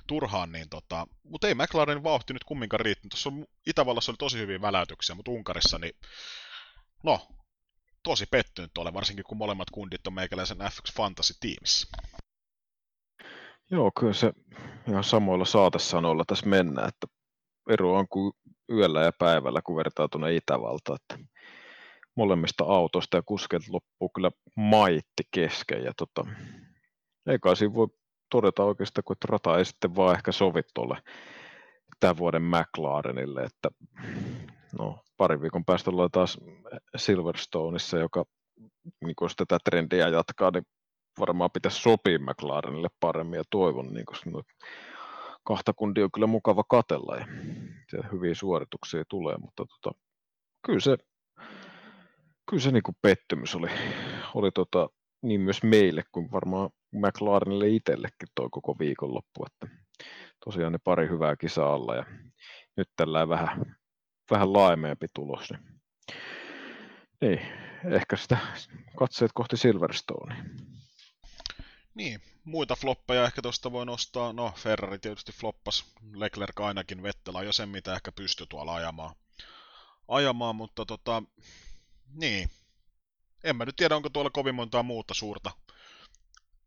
Turhaan, niin tota, mutta ei McLarenin vauhti nyt kumminkaan riittänyt. Tuossa on, Itävallassa oli tosi hyviä väläytyksiä, mutta Unkarissa, niin no, tosi pettynyt ole, varsinkin kun molemmat kundit on meikäläisen F1 Fantasy-tiimissä. Joo, kyllä se ihan samoilla saatesanoilla tässä mennään, että ero on kuin yöllä ja päivällä, kun vertaa tuonne Itävalta, että molemmista autoista ja kuskeilta loppuu kyllä maitti kesken. Ja tota, ei kai siinä voi todeta oikeastaan, kun rata ei sitten vaan ehkä sovi tuolle tämän vuoden McLarenille, että no, pari viikon päästä ollaan taas Silverstoneissa, joka niin jos tätä trendiä jatkaa, niin varmaan pitäisi sopia McLarenille paremmin ja toivon, niin koska no, kahta kundia on kyllä mukava katella ja hyviä suorituksia tulee, mutta tota, kyllä se, kyllä se niin kuin pettymys oli, oli tota, niin myös meille kuin varmaan McLarenille itsellekin toi koko viikonloppu, että tosiaan ne pari hyvää kisaa alla ja nyt tällä vähän, vähän laimeempi tulos, niin, niin ehkä sitä katseet kohti Silverstone. Niin, muita floppeja ehkä tuosta voi nostaa. No, Ferrari tietysti floppas. Leclerc ainakin Vettel ajoi sen, mitä ehkä pystyi tuolla ajamaan. ajamaan mutta tota, niin. En mä nyt tiedä, onko tuolla kovin montaa muuta suurta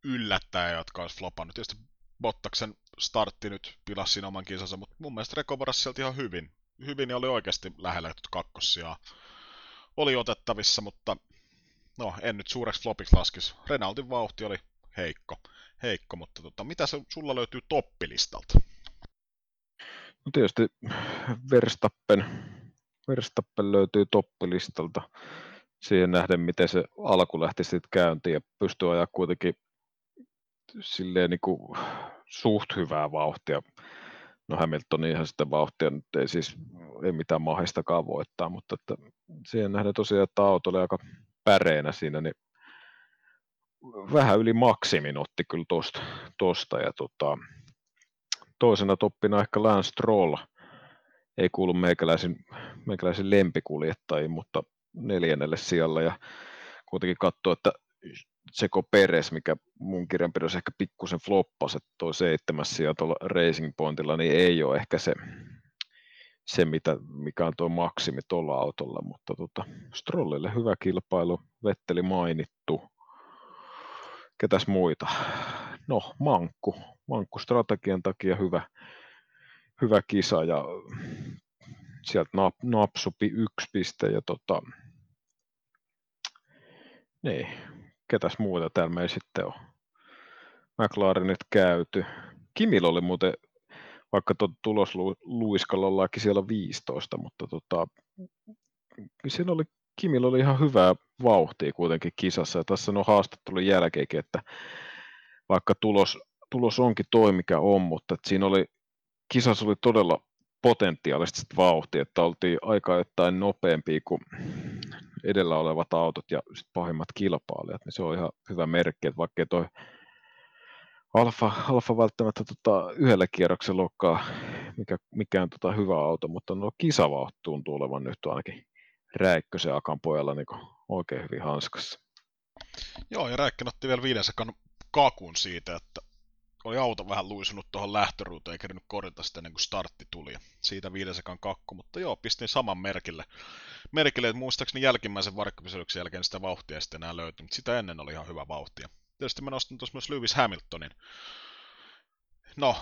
yllättäjää, jotka olisi flopannut. Tietysti Bottaksen startti nyt pilasi siinä oman kisansa, mutta mun mielestä Reko varasi sieltä ihan hyvin. Hyvin ja oli oikeasti lähellä kakkosia. Oli otettavissa, mutta no, en nyt suureksi flopiksi laskisi. Renaultin vauhti oli heikko, heikko mutta tota, mitä se sulla löytyy toppilistalta? No tietysti Verstappen, Verstappen löytyy toppilistalta siihen nähden, miten se alku lähti sitten käyntiin ja pystyy ajaa kuitenkin silleen niin kuin suht hyvää vauhtia. No Hamilton ihan sitä vauhtia nyt ei siis ei mitään mahdistakaan voittaa, mutta että siihen nähden tosiaan, että auto oli aika päreinä siinä, niin vähän yli maksimin otti kyllä tosta, tosta. Ja tota, toisena toppina ehkä Lance Stroll, ei kuulu meikäläisen, meikäläisen lempikuljettajiin, mutta neljännelle sijalla ja kuitenkin katsoo, että Seko Peres, mikä mun kirjanpidossa ehkä pikkusen floppasi, että toi seitsemäs sija tuolla Racing Pointilla, niin ei ole ehkä se, se mitä, mikä on tuo maksimi tuolla autolla, mutta tota, Strollille hyvä kilpailu, Vetteli mainittu, ketäs muita? No, Mankku. Mankku strategian takia hyvä, hyvä kisa ja sieltä nap, napsupi yksi piste ja tota, niin, ketäs muuta täällä meillä sitten on. McLarenit käyty. Kimillä oli muuten, vaikka tuo tulosluiskalla ollaankin siellä 15, mutta tota, siinä oli, Kimillä oli ihan hyvää vauhtia kuitenkin kisassa. Ja tässä on haastattelun jälkeenkin, että vaikka tulos, tulos onkin toi mikä on, mutta siinä oli, kisassa oli todella potentiaalista vauhtia, että oltiin aika jotain nopeampia kuin edellä olevat autot ja sit pahimmat kilpailijat, niin se on ihan hyvä merkki, että vaikka toi Alfa, Alfa välttämättä tota, yhdellä kierroksella olekaan mikä, mikään tota, hyvä auto, mutta no kisavauhti tuntuu olevan nyt ainakin Räikkösen Akan pojalla niin oikein hyvin hanskassa. Joo, ja Räikkönen otti vielä viiden sekan kakun siitä, että oli auto vähän luisunut tuohon lähtöruuteen, eikä kerännyt korjata sitä ennen kuin startti tuli. Siitä viiden sekan kakku, mutta joo, pistin saman merkille. Merkille, että muistaakseni jälkimmäisen varkkopysähdyksen jälkeen sitä vauhtia ei sitten enää löytynyt. Sitä ennen oli ihan hyvä vauhtia. Tietysti mä nostan tuossa myös Lewis Hamiltonin. No,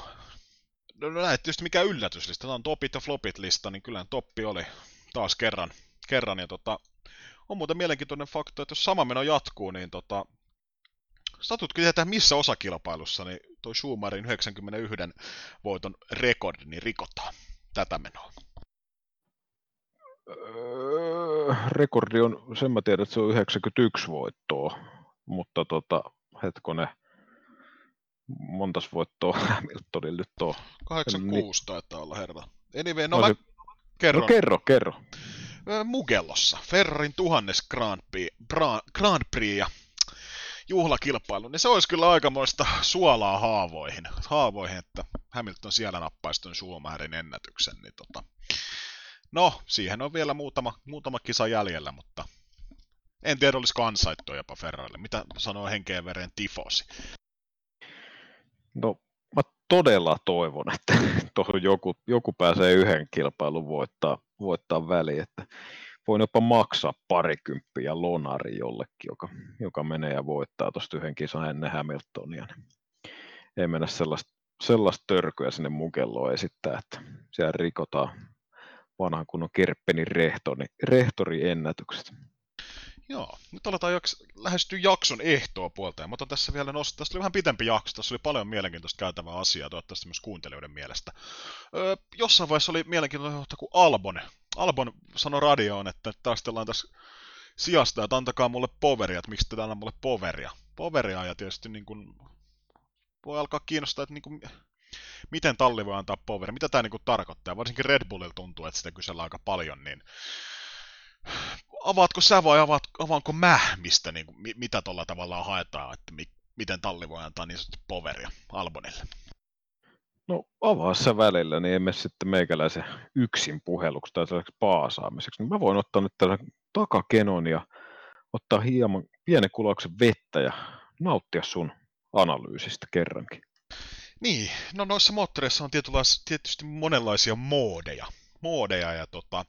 no, no näet tietysti mikä yllätyslista. Tämä on topit ja flopit lista, niin kyllä toppi oli taas kerran. Kerran ja tota, on muuten mielenkiintoinen fakta, että jos sama meno jatkuu, niin tota, Satutko tietää, missä osakilpailussa niin toi Schumacherin 91 voiton rekordi niin rikotaan tätä menoa? Öö, rekordi on, sen mä tiedän, että se on 91 voittoa, mutta tota, hetkonen, montas voittoa Hamiltonilla nyt on? 86 taitaa olla herra. Anyway, no, no mä se... kerron. No kerro, kerro. Mugellossa, Ferrarin tuhannes Grand Prix, Grand Prix ja juhlakilpailu, niin se olisi kyllä aikamoista suolaa haavoihin, haavoihin että Hamilton siellä nappaisi tuon Schumacherin ennätyksen. Niin tota. No, siihen on vielä muutama, muutama kisa jäljellä, mutta en tiedä, olisiko ansaittua jopa Ferrarille. Mitä sanoo henkeen veren tifosi? No, mä todella toivon, että tuohon joku, joku pääsee yhden kilpailun voittaa, voittaa väliin. Että voin jopa maksaa parikymppiä lonari jollekin, joka, joka menee ja voittaa tuosta yhden kisan ennen Hamiltonia. Niin ei mennä sellaista, sellaista törkyä sinne mukelloon esittää, että siellä rikotaan vanhan kunnon Kerppenin rehtori, rehtoriennätykset. Joo, nyt aletaan jaks- lähestyä jakson ehtoa puolta, ja mä otan tässä vielä nostaa, tästä oli vähän pitempi jakso, tässä oli paljon mielenkiintoista käytävää asiaa, toivottavasti myös kuuntelijoiden mielestä. Öö, jossain vaiheessa oli mielenkiintoista kuin Albon. Albon sanoi radioon, että taistellaan tässä sijasta, että antakaa mulle poveria, että miksi te anna mulle poveria. Poveria, ja tietysti niin kuin, voi alkaa kiinnostaa, että niin kuin, miten talli voi antaa poveria, mitä tämä niin tarkoittaa. Varsinkin Red Bullilla tuntuu, että sitä kysellään aika paljon, niin avaatko sä vai avaat, avaanko mä, mistä, niin kuin, mitä tuolla tavalla haetaan, että mi, miten talli voi antaa niin sanotusti poveria Albonille? No avaa sä välillä, niin emme sitten meikäläisen yksin puheluksi tai sellaiseksi paasaamiseksi. Niin mä voin ottaa nyt tällä takakenon ja ottaa hieman pienen kulauksen vettä ja nauttia sun analyysistä kerrankin. Niin, no noissa moottoreissa on tietysti monenlaisia moodeja. Moodeja ja tota,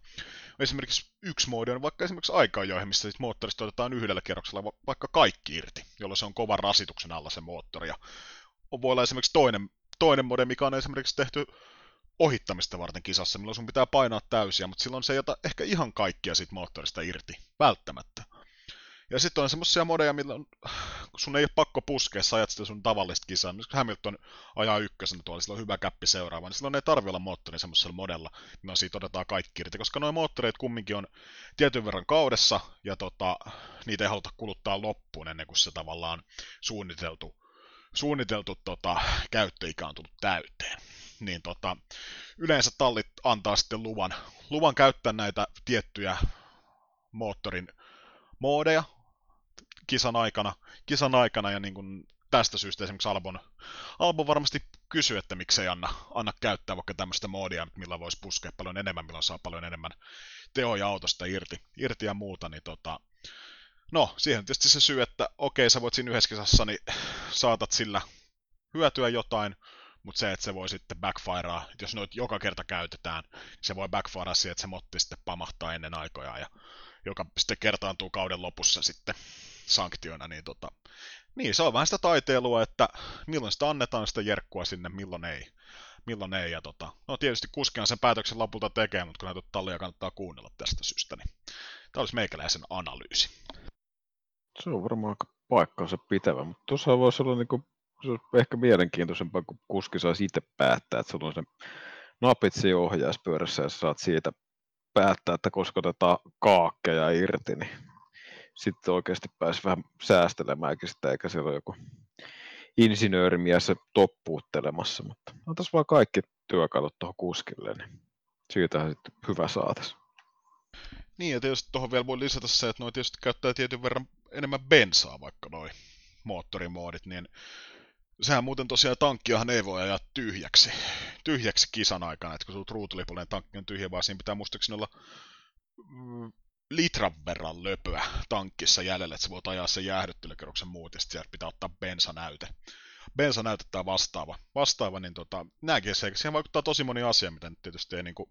esimerkiksi yksi moodi on vaikka esimerkiksi aikajoihin, missä sit moottorista otetaan yhdellä kerroksella va- vaikka kaikki irti, jolloin se on kovan rasituksen alla se moottori. Ja voi olla esimerkiksi toinen, toinen mode, mikä on esimerkiksi tehty ohittamista varten kisassa, milloin sun pitää painaa täysiä, mutta silloin se ei ota ehkä ihan kaikkia siitä moottorista irti, välttämättä. Ja sitten on semmoisia modeja, millä on, kun sun ei ole pakko puskea, sä ajat sitä sun tavallista kisaa. Myös kun Hamilton ajaa ykkösen tuolla, sillä on hyvä käppi seuraava, niin silloin ei tarvi olla moottori semmoisella modella, millä siitä otetaan kaikki irti, koska nuo moottoreet kumminkin on tietyn verran kaudessa, ja tota, niitä ei haluta kuluttaa loppuun ennen kuin se tavallaan suunniteltu, suunniteltu tota, käyttöikä on tullut täyteen. Niin tota, yleensä tallit antaa sitten luvan, luvan käyttää näitä tiettyjä moottorin moodeja kisan aikana, kisan aikana ja niin kuin tästä syystä esimerkiksi Albon, Albon varmasti kysyy, että miksei anna, anna käyttää vaikka tämmöistä moodia, millä voisi puskea paljon enemmän, millä saa paljon enemmän tehoja autosta irti, irti ja muuta, niin tota, no, siihen on tietysti se syy, että okei, sä voit siinä yhdessä kisassa, niin saatat sillä hyötyä jotain, mutta se, että se voi sitten backfirea, että jos noit joka kerta käytetään, niin se voi backfirea siihen, että se motti sitten pamahtaa ennen aikojaan, ja joka sitten kertaantuu kauden lopussa sitten sanktiona, niin tota, niin se on vähän sitä taiteilua, että milloin sitä annetaan sitä jerkkua sinne, milloin ei. Milloin ei, ja tota, no tietysti kuskihan sen päätöksen lopulta tekee, mutta kun näitä tallia kannattaa kuunnella tästä syystä, niin tämä olisi meikäläisen analyysi. Se on varmaan aika paikkaansa pitävä, mutta tuossa voisi olla niin kuin, se olisi ehkä mielenkiintoisempaa, kun kuski saisi itse päättää, että sulla on se napit siinä ohjauspyörässä ja saat siitä päättää, että koska otetaan kaakkeja irti, niin sitten oikeasti pääsi vähän säästelemäänkin sitä, eikä siellä ole joku insinöörimies toppuuttelemassa, mutta antaisi vaan kaikki työkalut tuohon kuskille, niin siitähän sitten hyvä saatas. Niin, ja tietysti tuohon vielä voi lisätä se, että noi tietysti käyttää tietyn verran enemmän bensaa, vaikka noi moottorimoodit, niin sehän muuten tosiaan tankkiahan ei voi ajaa tyhjäksi, tyhjäksi kisan aikana, että kun sun ruutulipullinen tankki on tyhjä, vaan siinä pitää muistaakseni olla mm, litran verran löpöä tankissa jäljellä, että sä voit ajaa sen jäähdyttelykerroksen muut, ja sieltä pitää ottaa bensanäyte. Bensanäyte tai vastaava, vastaava niin tota, nämäkin se, siihen vaikuttaa tosi moni asia, mitä nyt tietysti ei niinku,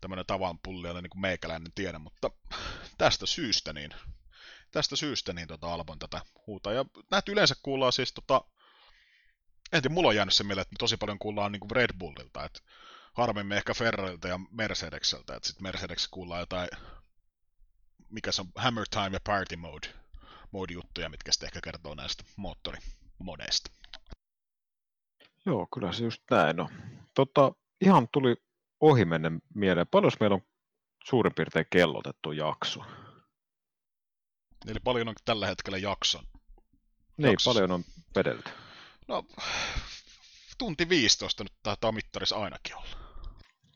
tämmöinen tavan pullialle niin kuin meikäläinen tiedä, mutta tästä syystä niin, tästä syystä niin tota Albon tätä huutaa. Ja näitä yleensä kuullaan siis tota, en tiedä, mulla on jäänyt se mieleen, että tosi paljon kuullaan niin kuin Red Bullilta, että harvemmin ehkä Ferrarilta ja Mercedekseltä, että sitten Mercedes kuullaan jotain, mikä se on, Hammer Time ja Party Mode, mode juttuja, mitkä sitten ehkä kertoo näistä moottorimodeista. Joo, kyllä se just näin on. Tota, ihan tuli ohimennen mieleen, paljon meillä on suurin piirtein kellotettu jakso? Eli paljon on tällä hetkellä jakson. Niin, Jaksossa. paljon on vedelty. No, tunti 15 nyt taitaa mittarissa ainakin olla.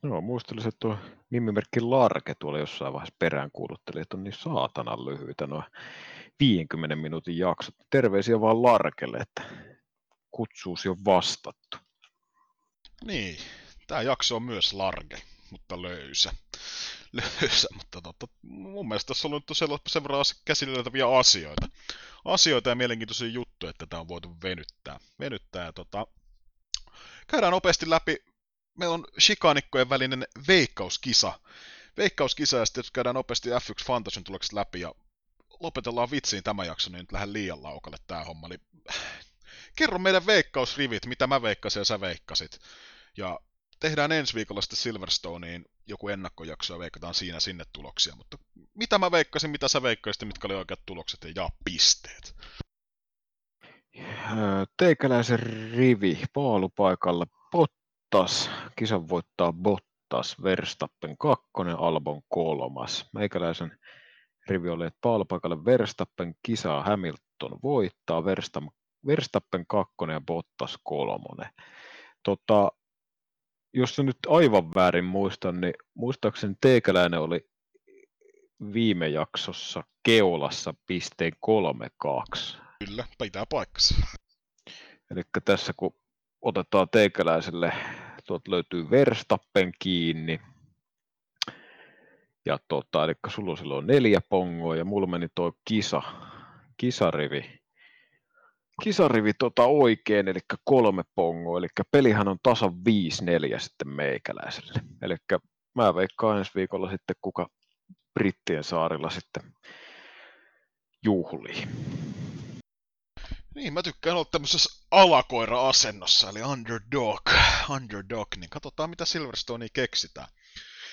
Joo, muistelisin, että tuo nimimerkki Larke tuolla jossain vaiheessa perään kuulutteli, että on niin saatanan lyhyitä nuo 50 minuutin jaksot. Terveisiä vaan Larkelle, että kutsuusi on vastattu. Niin, tämä jakso on myös large, mutta löysä. Löysä, mutta tota, mun mielestä tässä on ollut sen verran käsiteltäviä asioita. Asioita ja mielenkiintoisia juttuja, että tämä on voitu venyttää. venyttää tota, käydään nopeasti läpi. Meillä on shikanikkojen välinen veikkauskisa. Veikkauskisa ja sitten käydään nopeasti F1 Fantasyn tulokset läpi ja lopetellaan vitsiin tämä jakso, niin nyt lähden liian laukalle tämä homma. Eli kerro meidän veikkausrivit, mitä mä veikkasin ja sä veikkasit. Ja tehdään ensi viikolla sitten Silverstoneen joku ennakkojakso ja veikataan siinä sinne tuloksia. Mutta mitä mä veikkasin, mitä sä veikkasit ja mitkä oli oikeat tulokset ja pisteet. Teikäläisen rivi paalupaikalla Bottas. Kisan voittaa Bottas, Verstappen kakkonen, Albon kolmas. Meikäläisen rivi oli, että paalupaikalle Verstappen kisaa Hamilton voittaa, Verstappen kakkonen ja Bottas kolmonen. Tota, jos se nyt aivan väärin muistan, niin muistaakseni Teikäläinen oli viime jaksossa keulassa pisteen 3-2. Kyllä, pitää paikkansa. Eli tässä kun otetaan teikäläiselle, tuolta löytyy Verstappen kiinni, ja tota, eli sulla on silloin neljä pongoa, ja mulla meni tuo kisa, kisarivi kisarivi tota oikein, eli kolme pongoa, eli pelihän on tasan 5-4 sitten meikäläiselle. Eli mä veikkaan ensi viikolla sitten, kuka Brittien saarilla sitten juhlii. Niin, mä tykkään olla tämmöisessä alakoira-asennossa, eli underdog, underdog, niin katsotaan mitä Silverstone keksitään.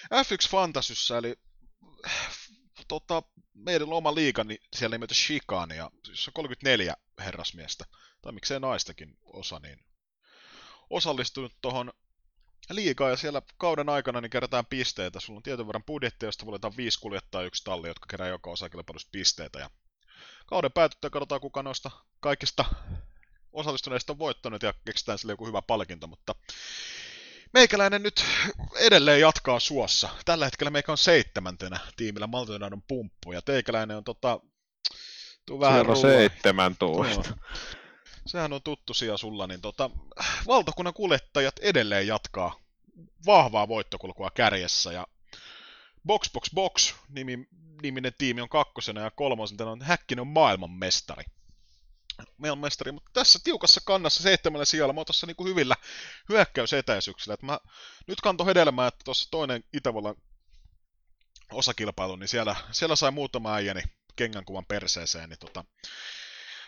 F1 Fantasyssä, eli tota, meidän oma liiga, niin siellä nimeltä Chicane, ja jossa on 34 herrasmiestä, tai miksei naistakin osa, niin osallistunut tuohon liigaa, ja siellä kauden aikana niin kerätään pisteitä. Sulla on tietyn verran budjettia, josta valitaan viisi kuljettaa yksi talli, jotka kerää joka osakilpailusta pisteitä, ja kauden päätyttyä katsotaan, kuka noista kaikista osallistuneista on voittanut, ja keksitään sille joku hyvä palkinto, mutta Meikäläinen nyt edelleen jatkaa suossa. Tällä hetkellä meikä on seitsemäntenä tiimillä Maldonadon pumppu, ja teikäläinen on tota... Tuu vähän Siellä on 17. Sehän on tuttu sija sulla, niin tota, valtakunnan kuljettajat edelleen jatkaa vahvaa voittokulkua kärjessä, ja Box Box Box nimi, niminen tiimi on kakkosena ja kolmosena on Häkkinen on maailmanmestari mestari, mutta tässä tiukassa kannassa seitsemällä sijalla mä oon tuossa niinku hyvillä hyökkäysetäisyyksillä. Et mä nyt kanto hedelmää, että tuossa toinen Itävallan osakilpailu, niin siellä, siellä sai muutama äijäni kengänkuvan perseeseen, niin tota,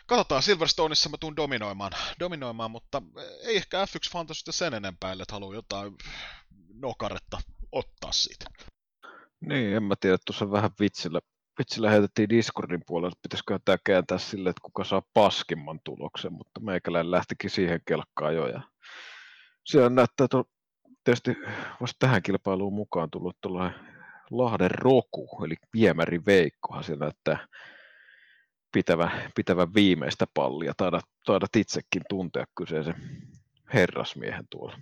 katsotaan, Silverstoneissa mä tuun dominoimaan, dominoimaan, mutta ei ehkä F1 Fantasystä sen enempää, että haluaa jotain nokaretta ottaa siitä. Niin, en mä tiedä, tuossa vähän vitsillä vitsi lähetettiin Discordin puolelle, että pitäisikö tämä kääntää sille, että kuka saa paskimman tuloksen, mutta meikäläinen lähtikin siihen kelkkaan jo. Ja siellä näyttää, että tietysti vasta tähän kilpailuun mukaan tullut tuollainen Lahden Roku, eli Viemäri Veikkohan siellä näyttää pitävä, pitävä viimeistä pallia. Taidat, taidat itsekin tuntea kyseisen herrasmiehen tuolla.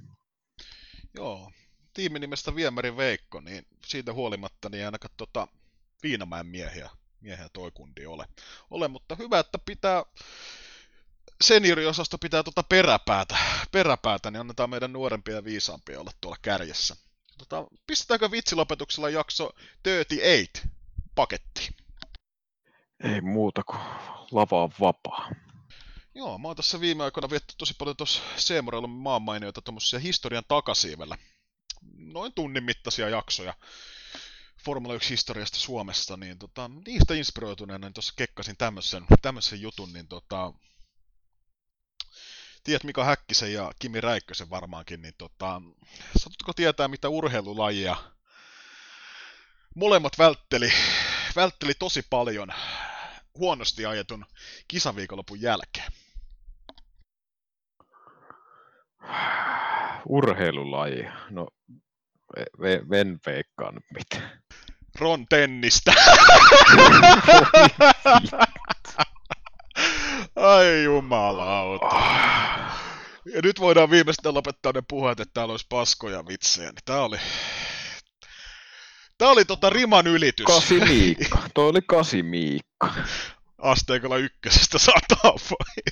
Joo, tiimin nimestä Viemäri Veikko, niin siitä huolimatta niin ainakaan tota, Viinamäen miehiä, miehiä toi kundi ole. ole. Mutta hyvä, että pitää senioriosasto pitää tuota peräpäätä, peräpäätä, niin annetaan meidän nuorempia ja viisaampia olla tuolla kärjessä. Tota, pistetäänkö vitsilopetuksella jakso 38 paketti? Ei muuta kuin lava on vapaa. Joo, mä oon tässä viime aikoina vietty tosi paljon tuossa Seemorella maanmainioita tuommoisia historian takasiivellä. Noin tunnin mittaisia jaksoja. Formula 1-historiasta Suomesta, niin tota, niistä inspiroituneena niin tuossa kekkasin tämmöisen, tämmöisen jutun, niin tota, tiedät Mika Häkkisen ja Kimi Räikkösen varmaankin, niin tota, satutko tietää mitä urheilulajia molemmat vältteli, vältteli tosi paljon huonosti ajetun kisaviikonlopun jälkeen? Urheilulaji. No Ven veikkaan nyt mitään. Ron Tennistä. Ai jumalauta. Ja nyt voidaan viimeistään lopettaa ne puheet, että täällä olisi paskoja vitsejä. Niin tää oli... Tää oli tota riman ylitys. Kasi Miikka. Toi oli kasi Miikka. Asteikolla ykkösestä sataa vai?